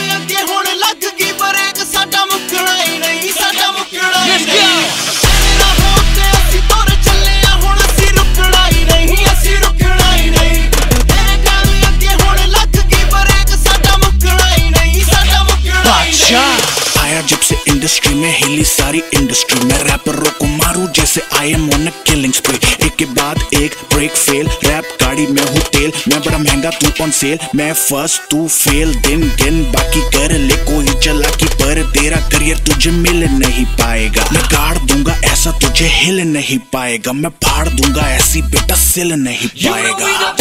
Industry में हिली सारी industry में रैपरों को मारू जैसे I am on killing spree एक के बाद एक ब्रेक फेल रैप गाड़ी में हूँ तेल मैं बड़ा महँगा तू ऑन सेल मैं फ़र्स्ट तू फेल दिन दिन बाकी कर ले कोई चला की पर तेरा करियर तुझे मिल नहीं पाएगा मैं गाड़ दूँगा ऐसा तुझे हिल नहीं पाएगा मैं फाड़ दूँगा ऐसी बेटा सिल नहीं पाएगा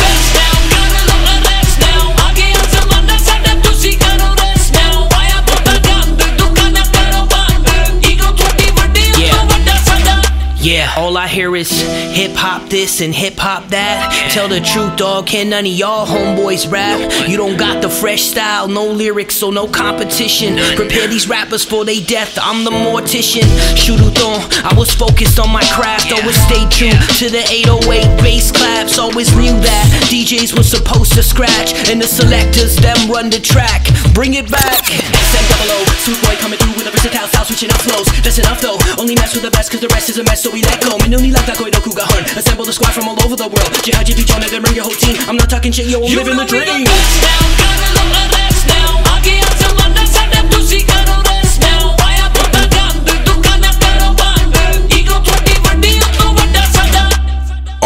Yeah, all I hear is hip hop this and hip hop that. Tell the truth, dog, can none of y'all homeboys rap? You don't got the fresh style, no lyrics, so no competition. Prepare these rappers for their death, I'm the mortician. Shuruton, I was focused on my craft, always stay true to the 808 bass claps. Always knew that DJs were supposed to scratch, and the selectors, them run the track bring it back. XM double O, sweet boy coming through with a versatile style, switching up flows. That's enough though, only mess with the best cause the rest is a mess, so we let go. Minuni like that no kuga kugahun. Assemble the squad from all over the world. Jihad, you Jonah, then bring your whole team. I'm not talking shit, yo, I'm you living the dream. The best now, gotta love the rest now. Aki, I'm telling you, that's how that pussy got on.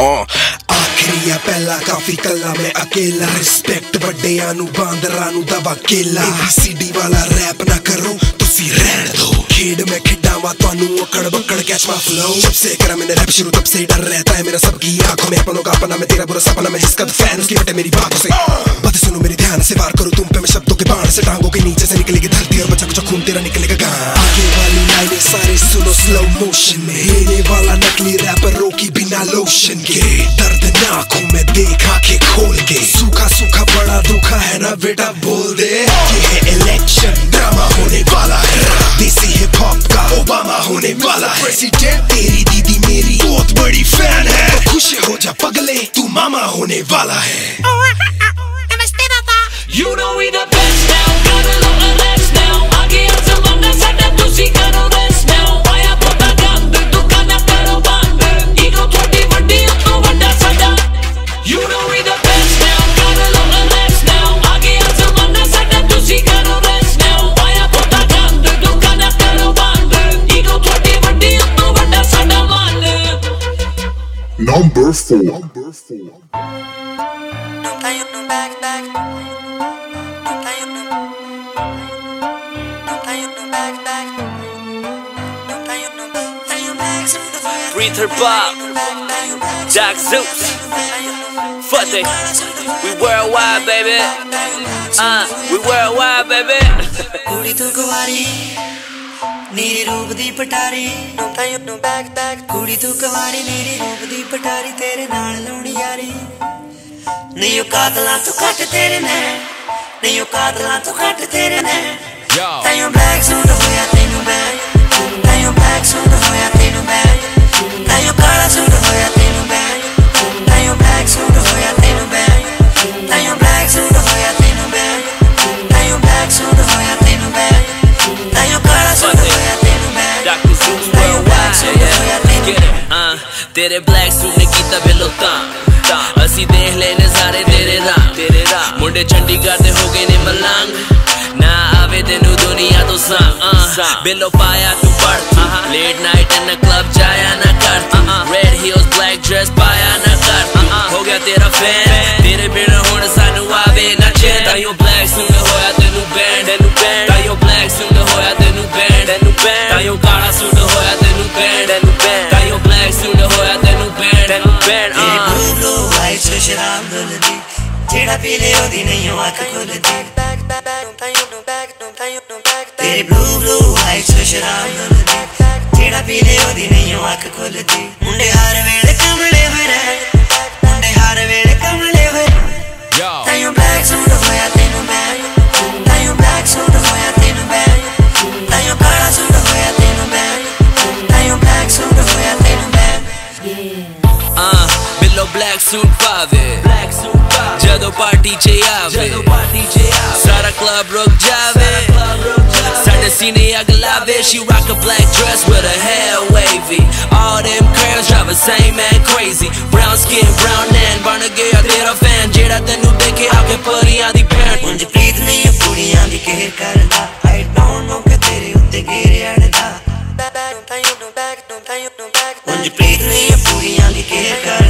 Uh, आखिरी पहला काफी कला में अकेला respect respect ਵੱਡਿਆਂ ਨੂੰ ਬਾਂਦਰਾਂ ਨੂੰ ਦਵਾ ਕੇਲਾ ABCD ਵਾਲਾ ਰੈਪ ਨਾ ਕਰੋ, ਤੁਸੀਂ ਰਹਿਣ ਦੋ। खेड में खिडावा तानू अकड़ बकड़ कैच माय फ्लो जब से करा मैंने रैप शुरू तब से डर रहता है मेरा सबकी आँखों में, अपनों का अपना, मैं तेरा बुरा सपना, मैं जिसका फ़ैन उसकी बटे मेरी बातों से। बातें सुनो मेरी ध्यान से, वार करूँ तुम पे मैं शब्दों के बाण से, टांगों के नीचे से निकलेगी धरती, और बचा कुछ खून तेरा निकलेगा गान आगे वाली लाइनें सारे सुनो स्लो मोशन में हेने वाला नकली रैपरों की बिना लोशन के। दर्दनाक हूँ मैं देख, आँखें खोल के। सूखा सूखा, बड़ा दुखा है ना बेटा, बोल दे। ये है इलेक्शन ड्रामा होने वाला है। देसी हिप हॉप का ओबामा होने वाला है प्रेसिडेंट तेरी दीदी मेरी बहुत बड़ी फ़ैन है तो खुश हो जा पगले तू मामा होने वाला है You know we the best now, now. rest now. Number four. Number four. Preet Harpal, Jack Zeus, Fateh. We worldwide, baby. Uh, we worldwide, baby. ਨੀਰੀ ਰੂਪ ਦੀ ਪਟਾਰੀ ਕੁੜੀ ਤੂੰ ਕੁਵਾਰੀ ਨੀਰੀ ਰੂਪ ਦੀ ਪਟਾਰੀ ਤੇਰੇ ਨਾਲ ਲਾਉਣੀ ਯਾਰੀ। ਨਹੀਂ ਉਹ ਕਾਤਲਾਂ ਤੋਂ ਘੱਟ ਤੇਰੇ ਨੇ ਨਹੀਂ ਉਹ ਕਾਤਲਾਂ ਤੋਂ ਘੱਟ ਤੇਰੇ ਨੇ ਤਾਈਓ ਬਲੈਕ ਸੂਟ ਹੋਇਆ ਤੈਨੂੰ ਬੈਗ ਤਾਈਓ ਬਲੈਕ ਸੂਟ ਹੋਇਆ ਤੈਨੂੰ ਬੈਗ ਤਾਈਓ ਕਾਲਾ ਸੂਟ ਹੋਇਆ तेरे ब्लैक सूट ने कीता बेलो तां तां। असी देख ले नजारे तेरे राम तेरे राम मुंडे चंडीगढ़ दे हो गए ने मलंग। ना आवे तेनू दुनिया तो संग बेलो पाया तू पढ़ लेट नाइट इन क्लब जाया ना कर रेड हील्स ब्लैक ड्रेस पाया ना कर हो गया तेरा फ़ैन तेरे बिना हुन सानू आवे ना चैन। तायो ब्लैक सूट होया तेनू बैंड तेनू बैंड ताइयो ब्लैक सूट होया तेनू बैंड तेनू बैंड ताइयो काला सूट होया ਬੈਂਡ ਤੈਨੂੰ ਬੈਂਡ ਤਾਈਓ ਬਲੈਕ ਸੂਟ ਹੋਇਆ ਤੈਨੂੰ ਬੈਂਡ ਤੈਨੂੰ ਬੈਂਡ ਤੇਰੀ ਬਲੂ ਬਲੂ ਵਾਈਟ ਸ਼ਰਾਬ ਡੁੱਲਦੀ ਜਿਹੜਾ ਪੀ ਲੇ ਉਹਦੀ ਨਹੀਂ ਉਹ ਅੱਖ ਖੁੱਲਦੀ ਤੇਰੀ ਬਲੂ ਬਲੂ ਵਾਈਟ ਸ਼ਰਾਬ ਡੁੱਲਦੀ ਜਿਹੜਾ ਪੀ ਲੇ ਉਹਦੀ ਨਹੀਂ ਉਹ ਅੱਖ ਖੁੱਲਦੀ ਮੁੰਡੇ ਹਰ ਵੇਲੇ ਕਮਲੇ ਹੋਏ ਰਹਿ ਬਿੱਲੋ ਬਲੈਕ ਸੂਟ ਪਾਵੇ ਜਦੋਂ ਪਾਰਟੀ 'ਚ ਆਵੇ ਸਾਰਾ ਕਲੱਬ ਰੁਕ ਜਾਵੇ ਸਾਡੇ ਸੀਨੇ ਅੱਗ ਲਾਵੇ she rock a black dress with her hair wavy. All them girls drive the same man crazy. Brown skin brown and ਬਣ ਗਿਆ ਤੇਰਾ ਫੈਨ ਜਿਹੜਾ ਤੈਨੂੰ ਦੇਖੇ ਆ ਕੇ ਪਰੀਆਂ ਦੀ ਭੈਣ ਉਂਝ ਪ੍ਰੀਤ ਨਹੀਂ ਇਹ ਕੁੜੀਆਂ ਦੀ ਕਹਿਰ ਕਰਦਾ ਆਈ ਡੋਨਟ ਨੋ ਕਿ ਤੇਰੇ ਉੱਤੇ ਘੇਰੇ ਅੜਦਾ ਉਂਝ ਪ੍ਰੀਤ ਨਹੀਂ ਇਹ ਕੁੜੀਆਂ ਦੀ ਕਹਿਰ ਕਰਦਾ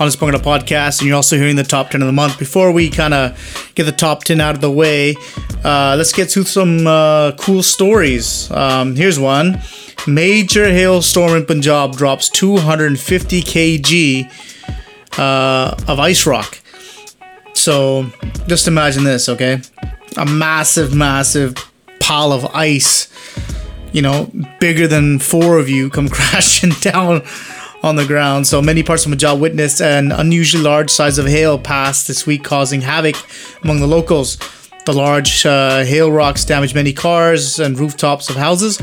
on the Spoken Up podcast, and you're also hearing the top 10 of the month. Before we kind of get the top 10 out of the way, uh, let's get to some uh, cool stories. Um, here's one Major hailstorm in Punjab drops 250 kg uh, of ice rock. So just imagine this, okay? A massive, massive pile of ice, you know, bigger than four of you come crashing down on the ground. So many parts of Punjab witnessed an unusually large size of hail pass this week, causing havoc among the locals. The large uh, hail rocks damaged many cars and rooftops of houses.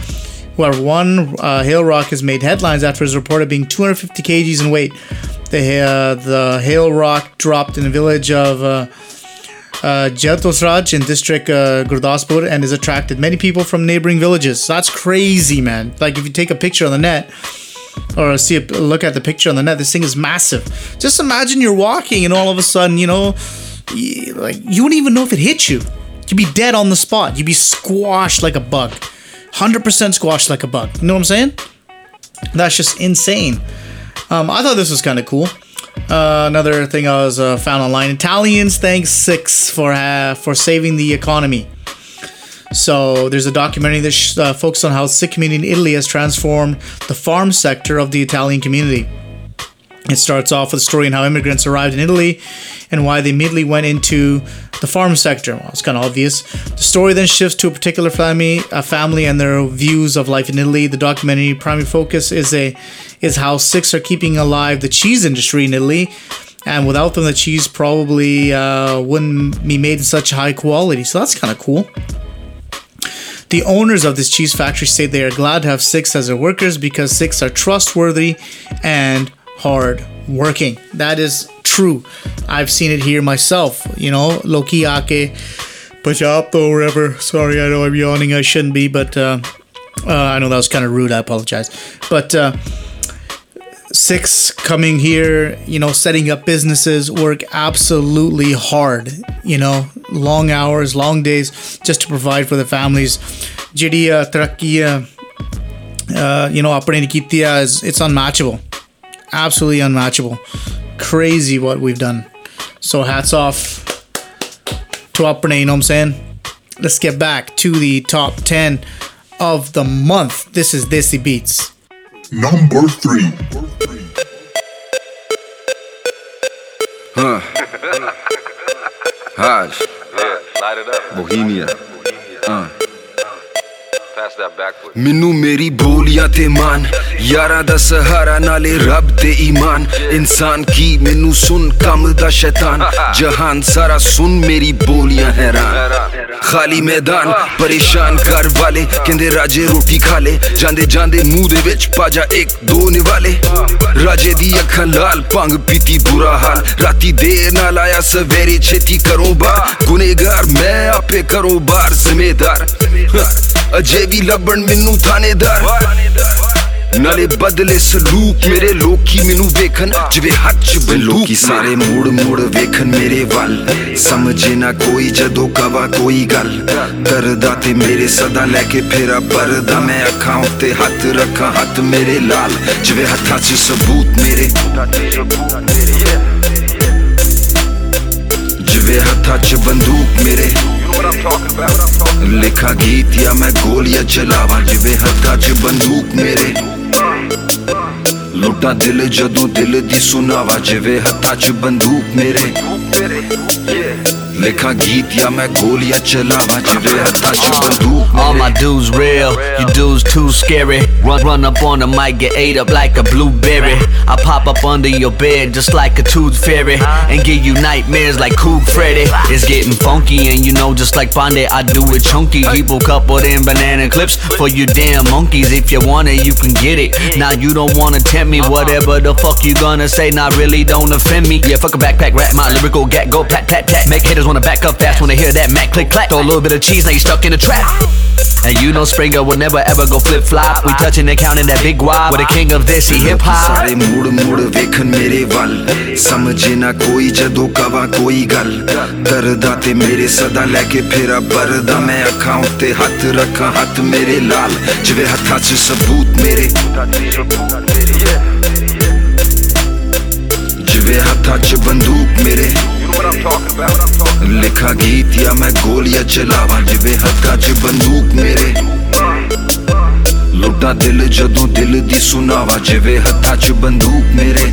However, one uh, hail rock has made headlines after it reported being 250 kgs in weight. The, uh, the hail rock dropped in the village of uh, uh, in district uh, Gurdaspur and has attracted many people from neighboring villages. So that's crazy, man. Like if you take a picture on the net or see a look at the picture on the net, this thing is massive. Just imagine you're walking and all of a sudden, you know, y- like you wouldn't even know if it hit you. You'd be dead on the spot. You'd be squashed like a bug. 100% squashed like a bug. You know what I'm saying? That's just insane. Um, I thought this was kind of cool. Uh, another thing I was uh, found online: Italians thank Sikhs for uh, for saving the economy. So there's a documentary that sh- uh, focuses on how Sikh community in Italy has transformed the farm sector of the Italian community. It starts off with a story on how immigrants arrived in Italy and why they immediately went into the farm sector. Well, it's kind of obvious. The story then shifts to a particular family, a family, and their views of life in Italy. The documentary primary focus is a is how Sikhs are keeping alive the cheese industry in Italy, and without them, the cheese probably uh, wouldn't be made in such high quality. So that's kind of cool. The owners of this cheese factory say they are glad to have Sikhs as their workers because Sikhs are trustworthy and hard working. That is true. I've seen it here myself. You know, Loki Ake, or wherever. Sorry, I know I'm yawning. I shouldn't be, but uh, uh, I know that was kind of rude. I apologize. But uh, Sikhs coming here, you know, setting up businesses, work absolutely hard, you know, long hours, long days, just to provide for the families. ਜਿਹੜੀ ਤਰੱਕੀ uh, you know, ਆਪਣੇ ਨੇ ਕੀਤੀ it's unmatchable. Absolutely unmatchable. Crazy what we've done. So hats off to Apne, you know what I'm saying? Let's get back to the top 10 of the month. This is Desi Beats. Number 3. Haji. Yeah, light it up. Bohemia. ਮੈਨੂੰ ਮੇਰੀ ਬੋਲੀਆਂ ਤੇ ਮਾਨ, ਯਾਰਾਂ ਦਾ ਸਹਾਰਾ ਨਾਲੇ ਰੱਬ ਤੇ ਈਮਾਨ। ਇਨਸਾਨ ਕੀ ਮੈਨੂੰ ਸੁਣ, ਕੰਮ ਦਾ ਸ਼ੈਤਾਨ। ਜਹਾਨ ਸਾਰਾ ਸੁਣ, ਮੇਰੀ ਬੋਲੀਆਂ ਹੈਰਾਨ। ਖਾਲੀ ਮੈਦਾਨ, ਪਰੇਸ਼ਾਨ ਕਰ ਵਾਲੇ, ਕਹਿੰਦੇ ਰਾਜੇ ਰੋਟੀ ਖਾ ਲੈ। ਜਾਂਦੇ ਜਾਂਦੇ ਮੂੰਹ ਦੇ ਵਿੱਚ ਪਾਜਾ ਇੱਕ, ਦੋ ਨਿਵਾਲੇ। ਰਾਜੇ ਦੀ ਅੱਖਾਂ ਲਾਲ, ਭੰਗ ਪੀਤੀ ਬੁਰਾ ਹਾਲ। ਰਾਤੀ ਦੇਰ ਨਾਲ ਆਇਆ, ਸਵੇਰੇ ਛੇਤੀ ਕਰੋ ਬਾਰ ਗੁਨੇਗਾਰ, ਮੈਂ ਆਪੇ ਕਰੋ ਬਾਰ ਜ਼ਿੰਮੇਦਾਰ। ਅਜੇ ਵੀ ਲੱਭਣ ਮੈਨੂੰ ਥਾਣੇਦਾਰ। ਨਾਲੇ ਬਦਲੇ ਸਲੂਕ ਮੇਰੇ ਲੋਕੀ ਮੈਨੂੰ ਵੇਖਣ। ਜਿਵੇਂ ਹੱਥ ਚ ਬੰਦੂਕ ਸਾਰੇ ਮੂੜ ਮੂੜ ਵੇਖਣ ਮੇਰੇ ਵੱਲ। ਸਮਝੇ ਨਾ ਕੋਈ ਜਦੋਂ ਕਵਾ ਕੋਈ ਗੱਲ। ਕਰਦਾ ਤੇ ਮੇਰੇ ਸਦਾ ਲੈ ਕੇ ਫੇਰਾ ਪਰਦਾ ਮੈਂ ਅੱਖਾਂ ਉੱਤੇ ਹੱਥ ਰੱਖਾਂ ਹੱਥ ਮੇਰੇ ਲਾਲ। ਜਿਵੇਂ ਹੱਥਾਂ 'ਚ ਸਬੂਤ ਮੇਰੇ। ਜਿਵੇਂ माथा च बंदूक मेरे लिखा गीत या मैं गोलियां चलावा जिवे हथा च बंदूक मेरे ਲੁੱਟਾ ਦਿਲ ਜਦੋਂ ਦਿਲ ਦੀ ਸੁਨਾਵਾ ਜਿਵੇਂ ਹੱਥਾਂ 'ਚ ਬੰਦੂਕ ਮੇਰੇ लिखा गीत या मैं गोलियां चला बच रहा दश बंदूक All my dudes real, you dudes too scary. Run, run up on the mic, get ate up like a blueberry. I pop up under your bed just like a tooth fairy and give you nightmares like Coop Freddy. It's getting funky and you know just like Bondi, I do it chunky. People coupled in banana clips for you damn monkeys. If you want it, you can get it. Now you don't wanna tempt me, whatever the fuck you gonna say. Now really don't offend me. Yeah, fuck a backpack, rap my lyrical gat, go pat pat tat, make haters wanna back up fast when they hear that Mac click clack. Throw a little bit of cheese, now you stuck in a trap. And you know Springer will never ever go flip flop. We touching and counting that big wad. We're the king of this, he hip hop. ਸਾਰੇ ਮੂੜ ਮੂੜ ਵੇਖਣ ਮੇਰੇ ਵੱਲ ਸਮਝੇ ਨਾ ਕੋਈ ਜਦੋਂ ਕਵਾ ਕੋਈ ਗੱਲ ਕਰਦਾ ਤੇ ਮੇਰੇ ਸਦਾ ਲੈ ਕੇ ਫੇਰਾ ਪਰਦਾ ਮੈਂ ਅੱਖਾਂ ਉੱਤੇ ਹੱਥ ਰੱਖਾਂ ਹੱਥ ਮੇਰੇ ਲਾਲ ਜਿਵੇਂ ਹੱਥਾਂ 'ਚ ਸਬੂਤ ਮੇਰੇ ਜਿਵੇਂ ਹੱਥਾਂ 'ਚ ਬੰਦੂਕ ਮੇਰੇ ਲਿਖਾ ਗੀਤ ਜਾਂ ਮੈਂ ਗੋਲੀਆਂ ਚਲਾਵਾਂ ਜਿਵੇਂ ਹੱਥਾਂ 'ਚ ਬੰਦੂਕ ਮੇਰੇ ਲੁੱਟਾਂ ਦਿਲ ਜਦੋਂ ਦਿਲ ਦੀ ਸੁਣਾਵਾ ਜਿਵੇਂ ਹੱਥਾਂ 'ਚ ਬੰਦੂਕ ਮੇਰੇ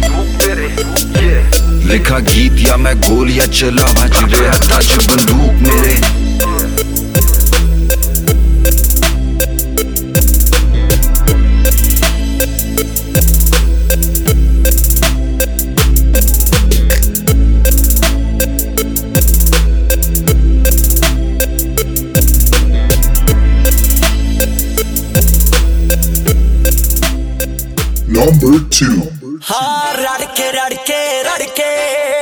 ਲਿਖਾ ਗੀਤ ਜਾਂ ਮੈਂ ਗੋਲੀਆਂ ਚਲਾਵਾਂ ਜਿਵੇਂ ਹੱਥਾਂ 'ਚ ਬੰਦੂਕ ਮੇਰੇ number two. Ha, radke, radke, radke.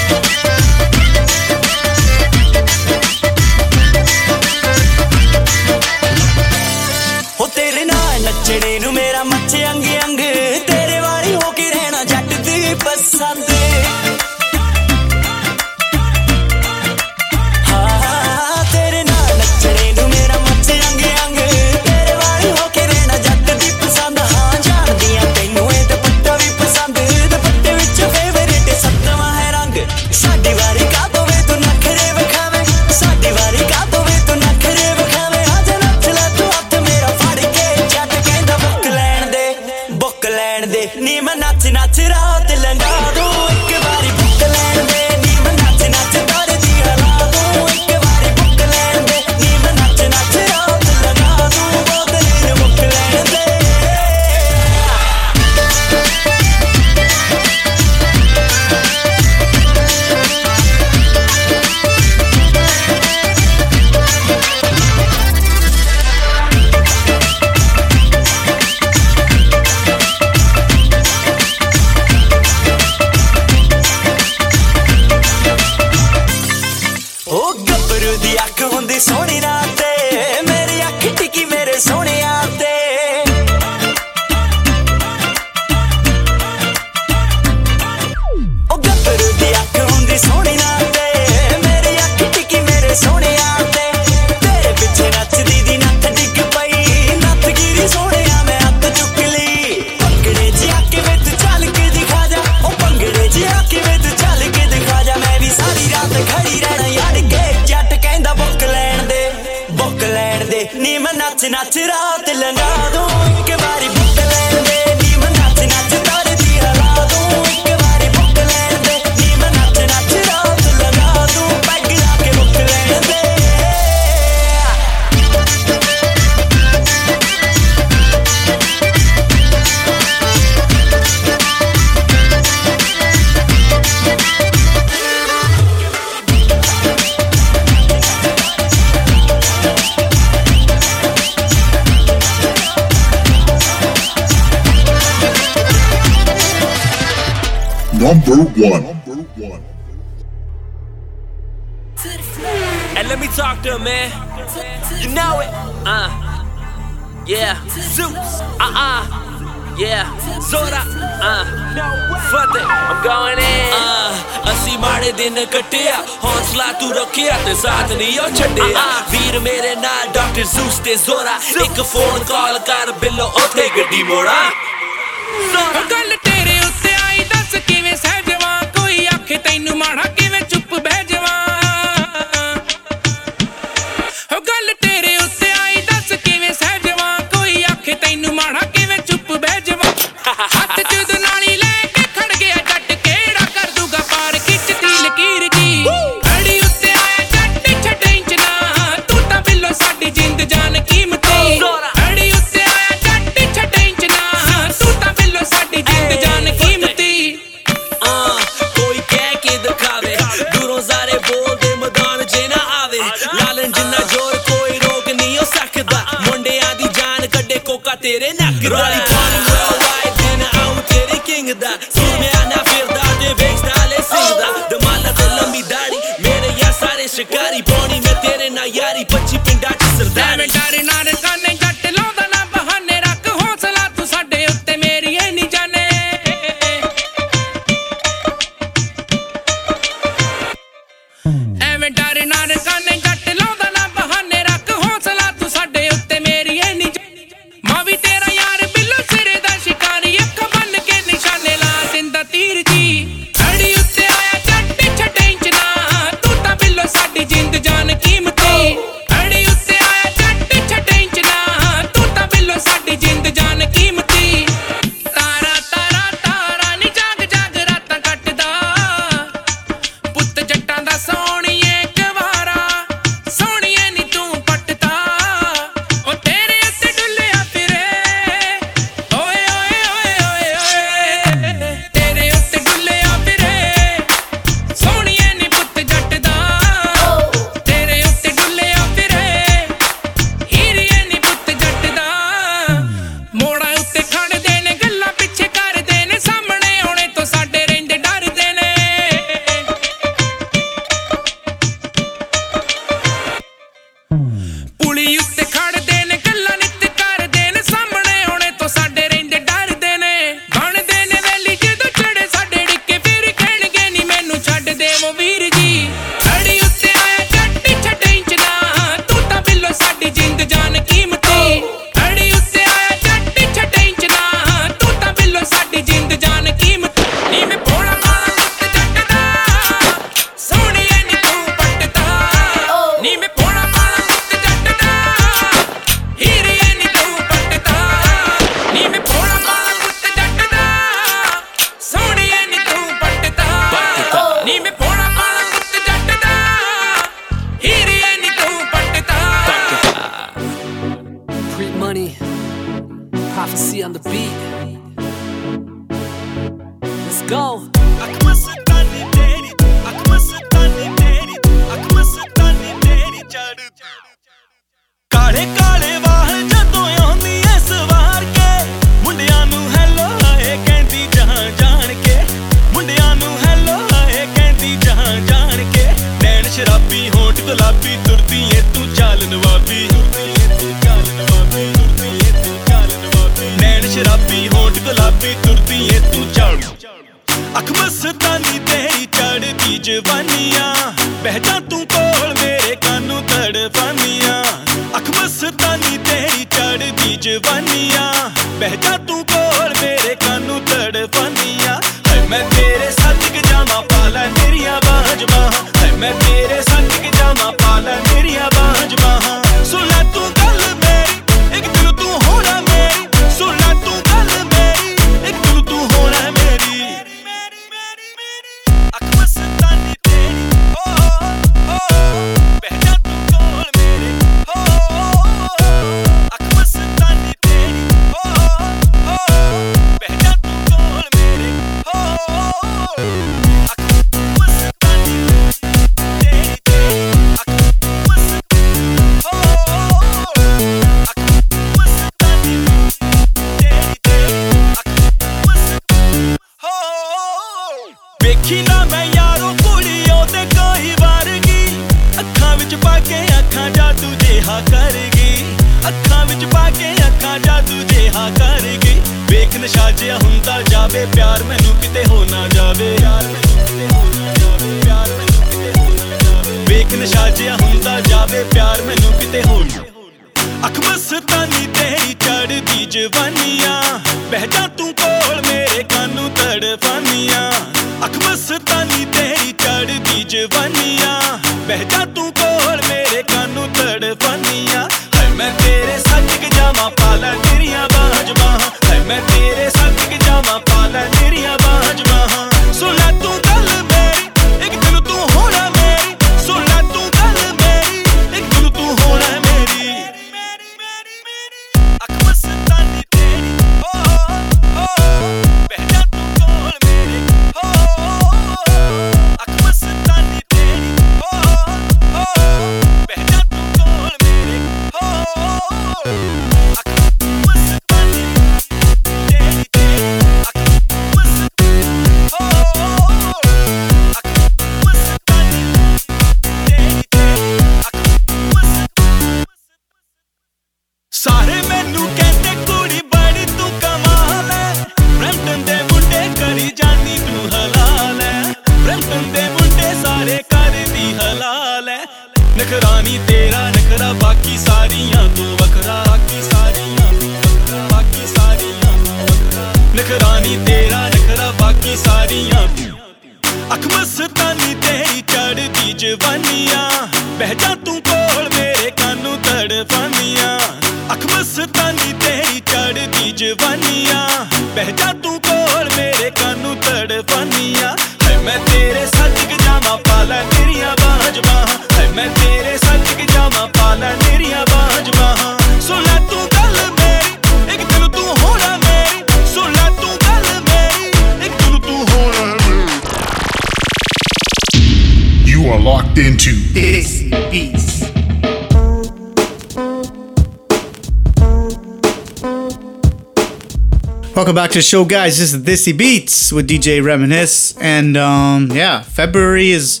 Welcome back to the show, guys. This is Desi Beats with DJ Reminisce. And um, yeah, February is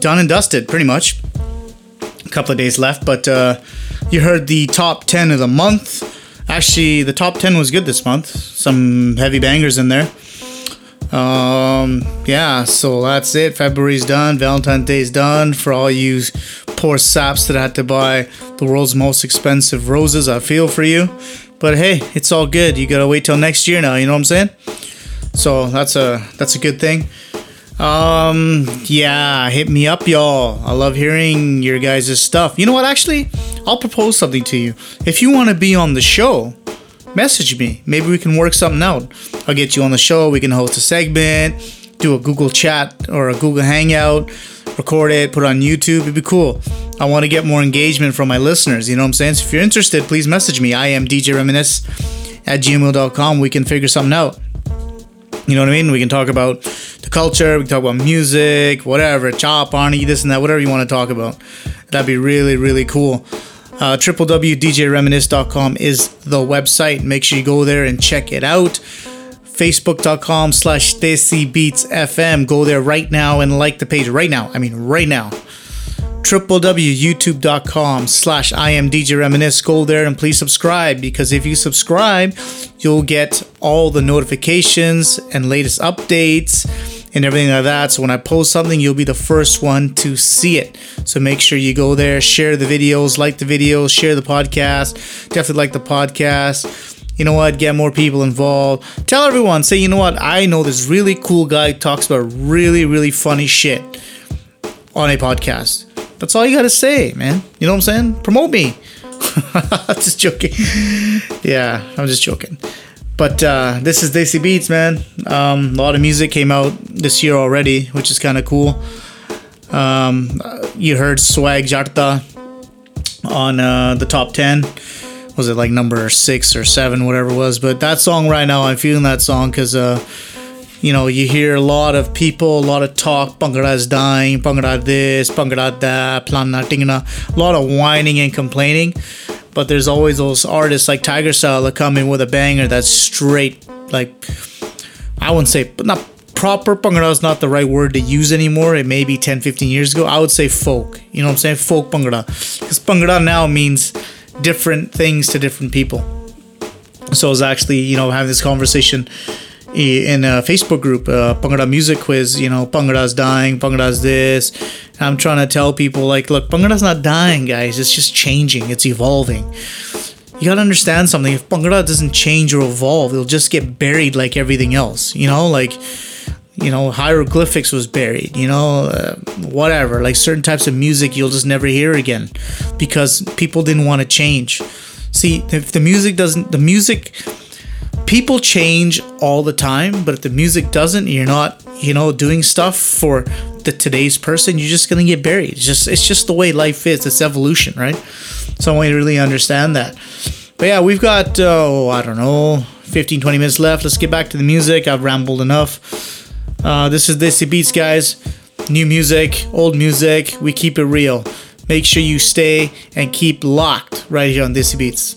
done and dusted, pretty much. A couple of days left, but uh, you heard the top 10 of the month. Actually, the top 10 was good this month. Some heavy bangers in there. Um, yeah, so that's it. February's done. Valentine's Day's done. For all you poor saps that had to buy the world's most expensive roses, I feel for you. But hey, it's all good. You gotta wait till next year now. You know what I'm saying? So that's a that's a good thing. Um, yeah, hit me up, y'all. I love hearing your guys' stuff. You know what? Actually, I'll propose something to you. If you want to be on the show, message me. Maybe we can work something out. I'll get you on the show. We can host a segment, do a Google chat or a Google Hangout, record it, put it on YouTube. It'd be cool. I want to get more engagement from my listeners. You know what I'm saying? So if you're interested, please message me. I am DJ Reminisce at gmail.com. We can figure something out. You know what I mean? We can talk about the culture, we can talk about music, whatever, chop, Arnie, this and that, whatever you want to talk about. That'd be really, really cool. Uh, www.djreminisce.com is the website. Make sure you go there and check it out. Facebook.com slash FM. Go there right now and like the page right now. I mean, right now. www.youtube.com slash I am DJ Reminisce. Go there and please subscribe because if you subscribe, you'll get all the notifications and latest updates and everything like that. So when I post something, you'll be the first one to see it. So make sure you go there, share the videos, like the videos, share the podcast. Definitely like the podcast. You know what? Get more people involved. Tell everyone, say, you know what? I know this really cool guy talks about really, really funny shit on a podcast. That's all you gotta say, man. You know what I'm saying? Promote me. I'm just joking. Yeah, I'm just joking. But uh, this is Desi Beats, man. Um, a lot of music came out this year already, which is kind of cool. Um, uh, you heard Swag Jatt Da on uh, the top 10. Was it like number six or seven, whatever it was? But that song right now, I'm feeling that song because, uh, you know, you hear a lot of people, a lot of talk. Bhangra is dying, Bhangra this, Bhangra that, Plana Tingna. A lot of whining and complaining. But there's always those artists like Tiger Style that come in with a banger that's straight, like, I wouldn't say, but not proper Bhangra is not the right word to use anymore. It may be 10, 15 years ago. I would say folk. You know what I'm saying? Folk Bhangra. Because Bhangra now means different things to different people. So I was actually, you know, having this conversation in a Facebook group, uh, Bhangra Music Quiz. You know, Bhangra's dying, Bhangra's this. And I'm trying to tell people, like, look, Bhangra's not dying, guys. It's just changing, it's evolving. You gotta understand something. If Bhangra doesn't change or evolve, it'll just get buried like everything else. You know, like, you know, hieroglyphics was buried, you know, uh, whatever. Like certain types of music you'll just never hear again because people didn't want to change. See, if the music doesn't, the music, people change all the time, but if the music doesn't, you're not, you know, doing stuff for the today's person, you're just gonna get buried. It's just, it's just the way life is. It's evolution, right? So I want you to really understand that. But yeah, we've got, oh, I don't know, 15, 20 minutes left. Let's get back to the music. I've rambled enough. Uh, this is Desi Beats, guys. New music, old music, we keep it real. Make sure you stay and keep locked right here on Desi Beats.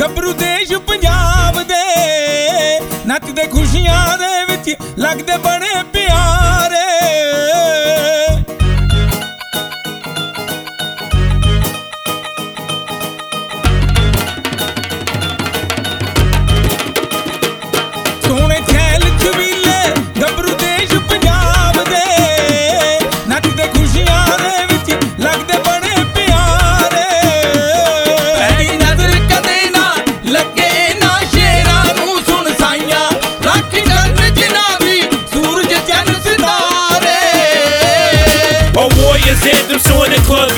ਗੱਭਰੂ ਦੇਸ਼ ਪੰਜਾਬ ਦੇ ਨੱਚਦੇ ਖੁਸ਼ੀਆਂ ਦੇ ਵਿੱਚ ਲੱਗਦੇ ਪਿਆਰੇ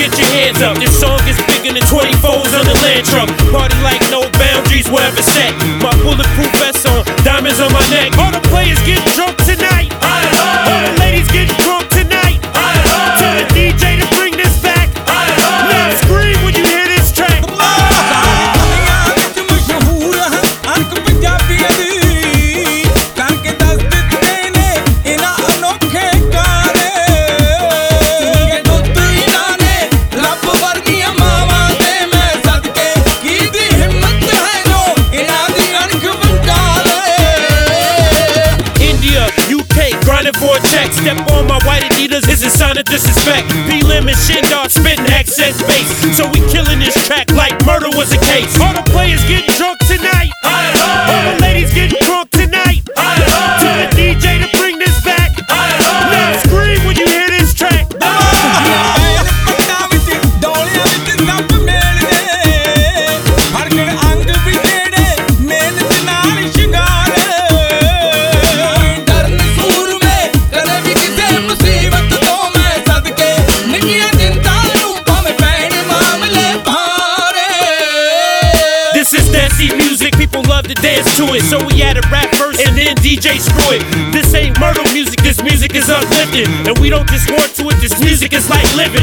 get your hands up. This song is bigger than 24s on the land truck. Party like no boundaries, wherever set. My bulletproof vest on, diamonds on my neck. All the players get drunk uplifting. And we don't just want to it, this music is like living.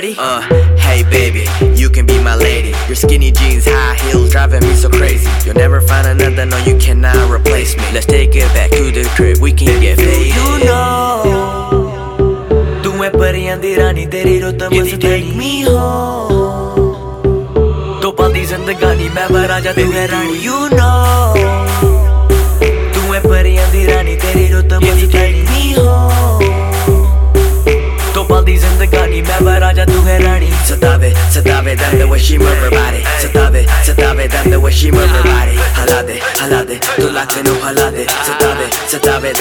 party. Uh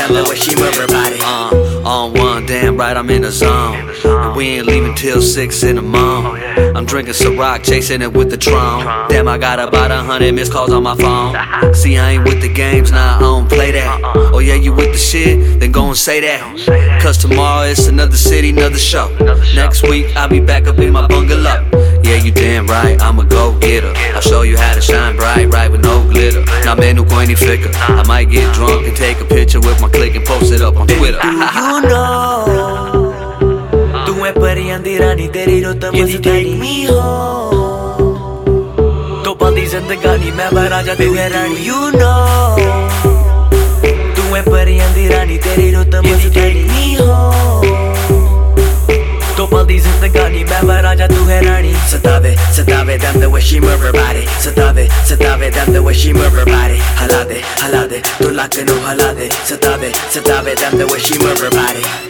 damn the way she move her body. Uh, on one, damn right, I'm in the zone. And we ain't leaving till six in the morning. I'm drinking Ciroc, chasing it with the Tron. Damn, I got about a hundred missed calls on my phone. See, I ain't with the games, nah, I don't play that. Oh yeah, you with the shit? Then go and say that. Cause tomorrow it's another city, another show. Next week I'll be back up in my bungalow. Yeah, you damn right, I'm a go getter. I'll show you how to shine bright, right with no glitter. Now, man, no any flicker. I might get drunk and take a picture with my click and post it up on Twitter. Do you know दुनिया रानी तेरी रुत रोता हो तो पाती जिंदगानी मैं बह राजा तू है रानी यू नो तू है परी दी रानी तेरी रुत मुझे टेक मी हो तो पाती जिंदगानी मैं बह राजा तू है रानी सतावे सतावे दम the way she move her body सतावे सतावे दम the way she move her body हला दे हला दे तू लाख नो हला दे सतावे सतावे दम the way she move her body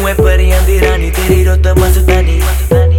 ਤੂੰ ਐ ਪਰੀਆਂ ਦੀ ਰਾਣੀ ਤੇਰੀ ਰੁੱਤ ਮਸਤਾਨੀ ਤੂੰ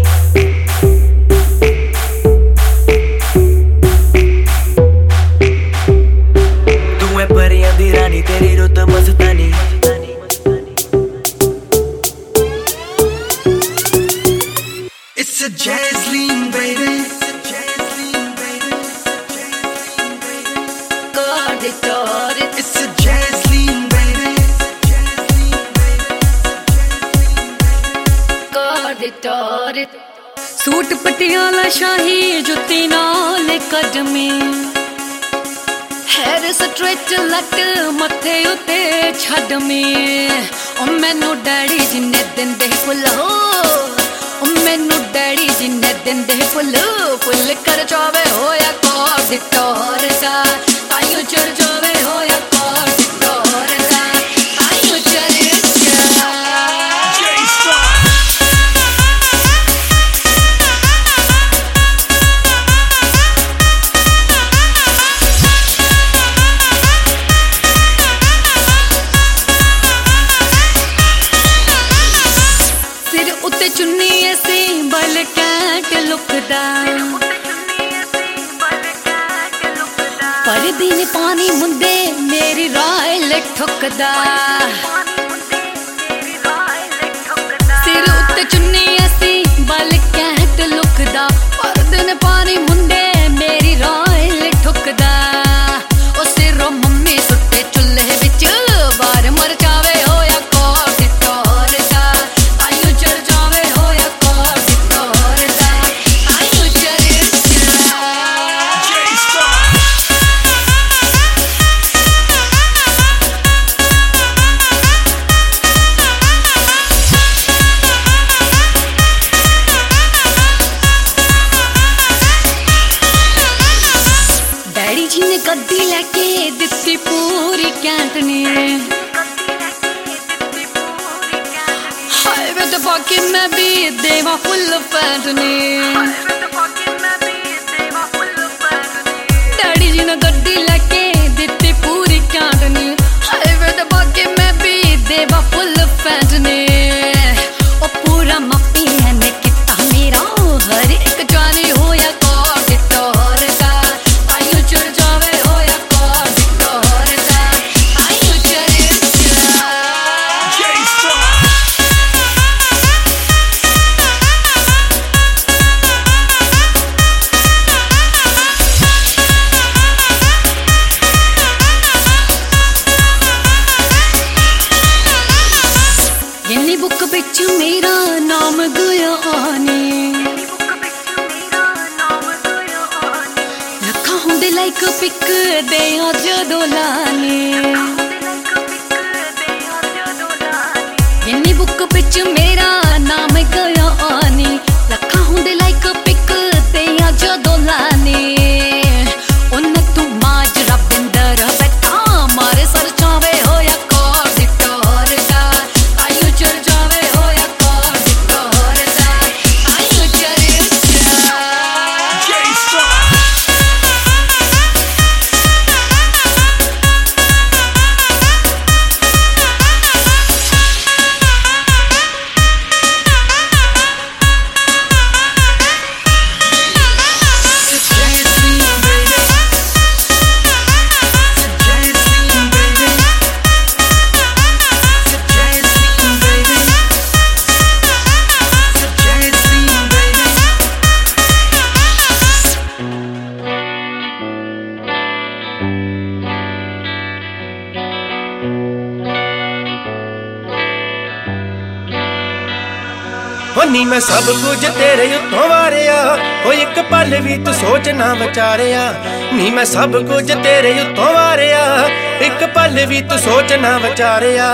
ਵੀ ਤੂੰ ਸੋਚ ਨਾ ਵਿਚਾਰਿਆ, ਨੀ ਮੈਂ ਸਭ ਕੁਝ ਤੇਰੇ ਉੱਤੋਂ ਵਾਰਿਆ। ਇੱਕ ਪਲ ਵੀ ਤੂੰ ਸੋਚ ਨਾ ਵਿਚਾਰਿਆ।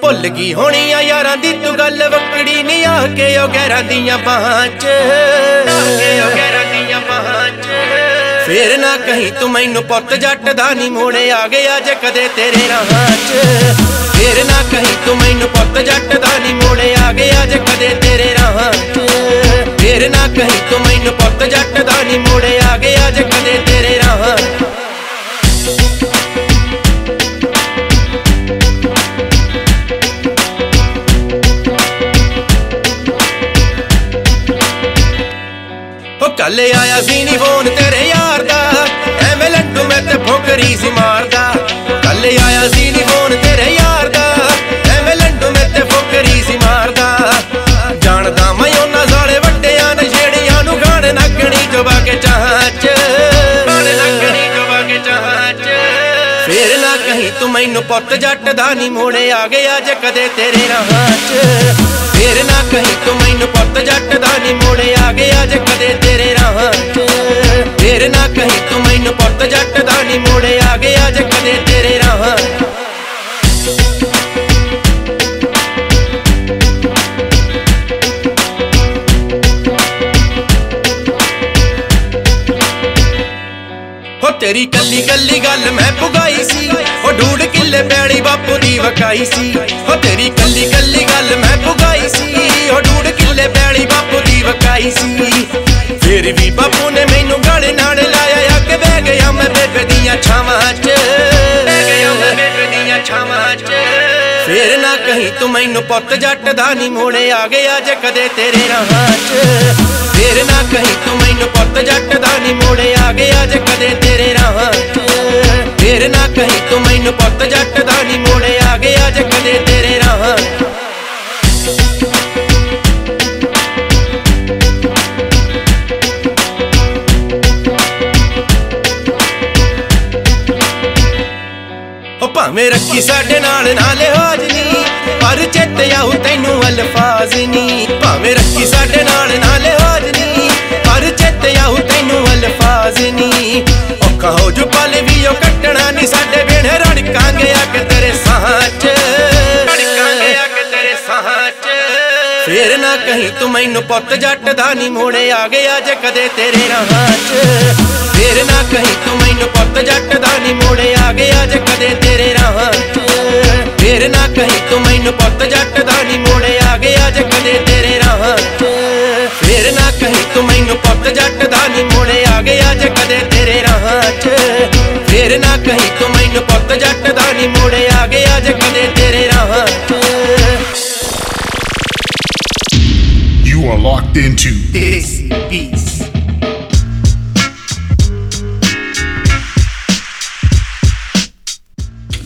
ਭੁੱਲ ਗਈ ਹੋਣੀ ਆ ਯਾਰਾਂ ਦੀ ਤੂੰ ਗੱਲ ਵਕੜੀ ਨਹੀਂ ਆ ਕੇ ਉਹ ਗਹਿਰਾਂ ਦੀਆਂ ਬਾਹਾਂ 'ਚ। ਆ ਕੇ ਉਹ ਗਹਿਰਾਂ ਦੀਆਂ ਬਾਹਾਂ 'ਚ। ਫੇਰ ਨਾ ਕਹੀਂ ਤੂੰ ਮੈਨੂੰ ਪੁੱਤ, ਜੱਟ ਦਾ ਨਹੀਂ ਮੋੜੇ ਆ ਗਿਆ ਜੇ ਕਦੇ ਤੇਰੇ ਰਾਹਾਂ 'ਚ। ਫੇਰ ਨਾ ਕਹੀਂ ਤੂੰ ਮੈਨੂੰ ਪੁੱਤ, ਜੱਟ ਦਾ ਨਹੀਂ ਮੋੜੇ ਆ ਗਿਆ ਜੇ ਕਦੇ ਤੇਰੇ ਰਾਹਾਂ 'ਚ। ਫੇਰ ਨਾ ਕਹੀਂ ਤੂੰ ਮੈਨੂੰ ਪੁੱਤ ਜੱਟ ਦਾ ਨਹੀਂ ਮੋੜੇ ਆ ਗਿਆ ਜੇ ਕਦੇ ਤੇਰੇ ਰਾਹਾਂ। ਕੱਲ ਆਇਆ ਸੀ ਨੀ ਫੋਨ ਤੇ। ਮੈਨੂੰ ਪੁੱਤ ਜੱਟ ਦਾ ਨਹੀਂ ਮੋੜੇ ਆ ਗਿਆ ਜੇ ਕਦੇ ਤੇਰੇ ਰਾਹਾਂ 'ਚ। ਫੇਰ ਨਾ ਕਹੀਂ ਤੂੰ ਮੈਨੂੰ ਪੁੱਤ ਜੱਟ ਦਾ ਨਹੀਂ ਮੋੜੇ ਆ ਗਿਆ ਜੇ ਕਦੇ ਤੇਰੇ ਰਾਹਾਂ 'ਚ। ਫੇਰ ਨਾ ਕਹੀਂ ਤੂੰ ਮੈਨੂੰ ਪੁੱਤ ਜੱਟ ਦਾ ਨਹੀਂ ਮੋੜੇ ਆ ਗਿਆ ਜੇ ਕਦੇ ਤੇਰੇ ਰਾਹਾਂ ਤੇਰੀ ਕੱਲੀ ਕੱਲੀ ਗੱਲ ਮੈਂ ਪੁਗਾਈ ਸੀ। ਉਹ ਢੂੜ ਕਿੱਲੇ ਪੈੜੀ ਬਾਪੂ ਦੀ ਵਕਾਈ ਸੀ। ਹੋ ਤੇਰੀ ਕੱਲੀ ਕੱਲੀ ਗੱਲ ਮੈਂ ਪੁਗਾਈ ਸੀ। ਉਹ ਢੂੜ ਕਿੱਲੇ ਪੈੜੀ ਬਾਪੂ ਦੀ ਵਕਾਈ ਸੀ। ਫੇਰ ਵੀ ਬਾਪੂ ਨੇ ਮੈਨੂੰ ਗਾਲੇ ਨਾਲ ਲਾਇਆ, ਆ ਬਹਿ ਗਿਆ ਮੈਂ ਬੇਬੇ ਦੀਆਂ ਛਾਵਾਂ 'ਚ। ਬਹਿ ਗਿਆ ਮੈਂ ਬੇਬੇ ਦੀਆਂ ਛਾਵਾਂ 'ਚ। ਫੇਰ ਨਾ ਕਹੀਂ ਤੂੰ ਮੈਨੂੰ ਪੁੱਤ ਜੱਟ ਦਾ ਨਹੀਂ ਮੋੜੇ ਆ ਗਿਆ ਜੇ ਕਦੇ ਤੇਰੇ ਰਾਹਾਂ 'ਚ। ਫੇਰ ਨਾ ਕਹੀਂ ਤੂੰ ਮੈਨੂੰ ਪੁੱਤ ਜੱਟ ਦਾ ਨਹੀਂ ਮੋੜੇ ਆ ਗਿਆ ਜੇ ਕਦੇ ਤੇਰੇ ਰਾਹਾਂ 'ਚ। ਫੇਰ ਨਾ ਕਹੀਂ ਤੂੰ ਮੈਨੂੰ ਪੁੱਤ, ਜੱਟ ਦਾ ਨਹੀਂ ਮੋੜੇ ਆ ਗਿਆ ਜੇ ਕਦੇ ਤੇਰੇ ਰਾਹਾਂ। ਭਾਵੇਂ ਰੱਖੀ ਸਾਡੇ ਨਾਲ ਨਾਲੇ ਲਿਹਾਜ਼ ਨਹੀਂ ਪਰ ਚੇਤੇ ਆਉ ਤੈਨੂੰ ਅਲਫਾਜ਼ ਨਹੀਂ ਭਾਵੇਂ ਰੱਖੀ ਸਾਡੇ ਨਾਲ ਨਾਲੇ ਲਿਹਾਜ਼ ਨਹੀਂ ਪਰ ਚੇਤੇ ਆਉ ਤੈਨੂੰ ਅਲਫਾਜ਼ ਨਹੀਂ ਔਖਾ ਹੋ ਜੂ ਪਲ ਵੀ ਉਹ ਕੱਟਣਾ ਨਹੀਂ ਸਾਡੇ ਬਿਨ ਰੜਕਾਂਗੇ ਕਿ ਤੇਰੇ ਸਾਹਾਂ 'ਚ ਰੜਕਾਂਗੇ ਆ ਕਿ ਤੇਰੇ ਸਾਹਾਂ 'ਚ ਫੇਰ ਨਾ ਕਹੀਂ ਤੂੰ ਮੈਨੂੰ ਪੁੱਤ ਜੱਟ ਦਾ ਨਹੀਂ ਮੋੜੇ ਆ ਗਿਆ ਜੇ ਕਦੇ ਤੇਰੇ ਰਾਹਾਂ 'ਚ ਫੇਰ ਨਾ ਕਹੀਂ ਤੂੰ ਮੈਨੂੰ ਪੁੱਤ ਜੱਟ ਦਾ ਨਹੀਂ ਮੋੜੇ ਆ ਗਿਆ ਜੇ ਕਦੇ ਤੇਰੇ ਰਾਹਾਂ 'ਚ ਫੇਰ ਨਾ ਕਹੀਂ ਤੂੰ ਮੈਨੂੰ ਪੁੱਤ ਜੱਟ ਦਾ ਨਹੀਂ ਮੋੜੇ ਆ ਗਿਆ ਜੇ ਕਦੇ ਤੇਰੇ ਰਾਹਾਂ 'ਚ ਫੇਰ ਨਾ ਕਹੀਂ ਤੂੰ ਮੈਨੂੰ ਪੁੱਤ ਜੱਟ ਦਾ ਨਹੀਂ ਮੋੜੇ ਆ ਗਿਆ ਜੇ ਕਦੇ ਤੇਰੇ ਰਾਹਾਂ 'ਚ ਫੇਰ ਨਾ ਕਹੀਂ ਤੂੰ ਮੈਨੂੰ ਪੁੱਤ ਜੱਟ ਦਾ ਨਹੀਂ ਮੋੜੇ ਆ ਗਿਆ ਜੇ ਕਦੇ ਤੇਰੇ ਰਾਹਾਂ 'ਚ You are locked into this beats.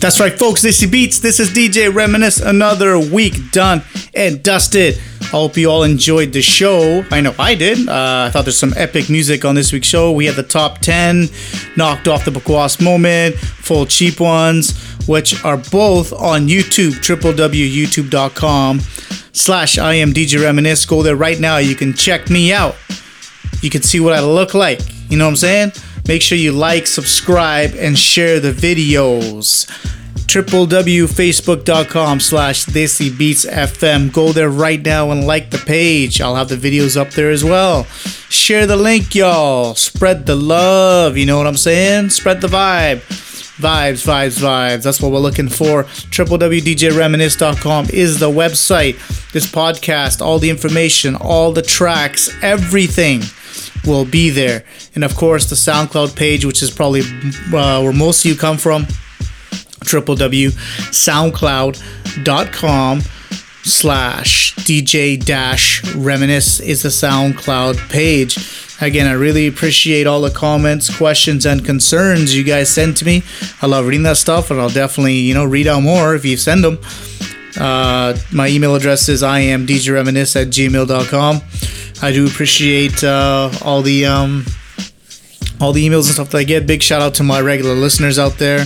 That's right, folks. This is Beats. This is DJ Reminisce. Another week done and dusted. I hope you all enjoyed the show. I know I did. Uh, I thought there's some epic music on this week's show. We had the top 10, knocked off the Bakwas moment, full cheap ones, which are both on YouTube, www.youtube.com slash I am DJ Reminisce. Go there right now. You can check me out. You can see what I look like. You know what I'm saying? Make sure you like, subscribe, and share the videos www.facebook.com slash Desi Go there right now and like the page. I'll have the videos up there as well. Share the link, y'all. Spread the love. You know what I'm saying? Spread the vibe. Vibes, vibes, vibes. That's what we're looking for. www.djreminisce.com is the website. This podcast, all the information, all the tracks, everything will be there. And of course, the SoundCloud page, which is probably uh, where most of you come from www.soundcloud.com slash dj dash reminisce is the soundcloud page. Again i really appreciate all the comments questions and concerns you guys send to me. I love reading that stuff and i'll definitely you know read out more if you send them uh, my email address is i am djreminisce at gmail.com i do appreciate uh, all the um, all the emails and stuff that i get. Big shout out to my regular listeners out there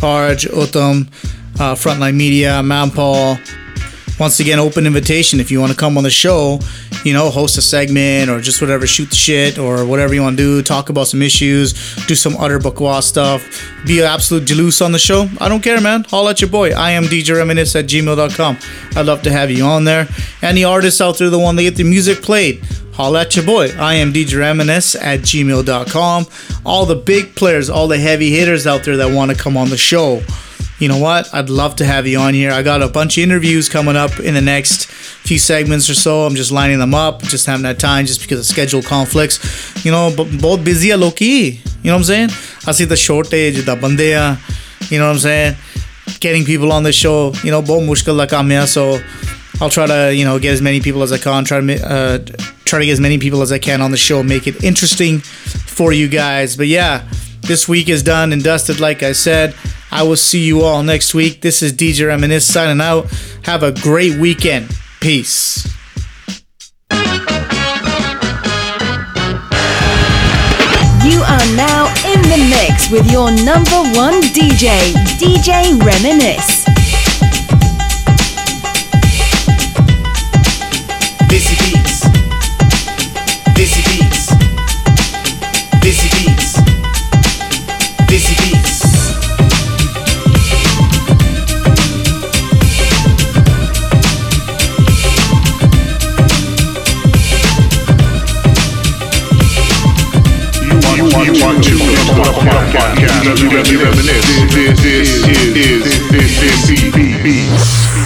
Arj, Uttam, uh, Frontline Media, Manpal. Once again, open invitation if you want to come on the show, you know, host a segment or just whatever, shoot the shit or whatever you want to do, talk about some issues, do some utter bakwa stuff, be an absolute jalous on the show. I don't care, man. Holla at your boy. I am DJ Reminisce at gmail.com. I'd love to have you on there. Any artists out there that want to get the music played, holla at your boy. I am DJ Reminisce at gmail.com. All the big players, all the heavy hitters out there that want to come on the show. You know what? I'd love to have you on here. I got a bunch of interviews coming up in the next few segments or so. I'm just lining them up, just haven't had time just because of schedule conflicts. You know, but both busy are low-key. You know what I'm saying? I see the shortage, the bandeya, you know what I'm saying? Getting people on the show, you know, both mushkil hai, so I'll try to, you know, get as many people as I can, try to uh, try to get as many people as I can on the show, make it interesting for you guys. But yeah, this week is done and dusted, like I said. I will see you all next week. This is DJ Reminisce signing out. Have a great weekend. Peace. You are now in the mix with your number one DJ, DJ Reminisce. Podcast. Reminisce. This is, is, is, is, is, is, is,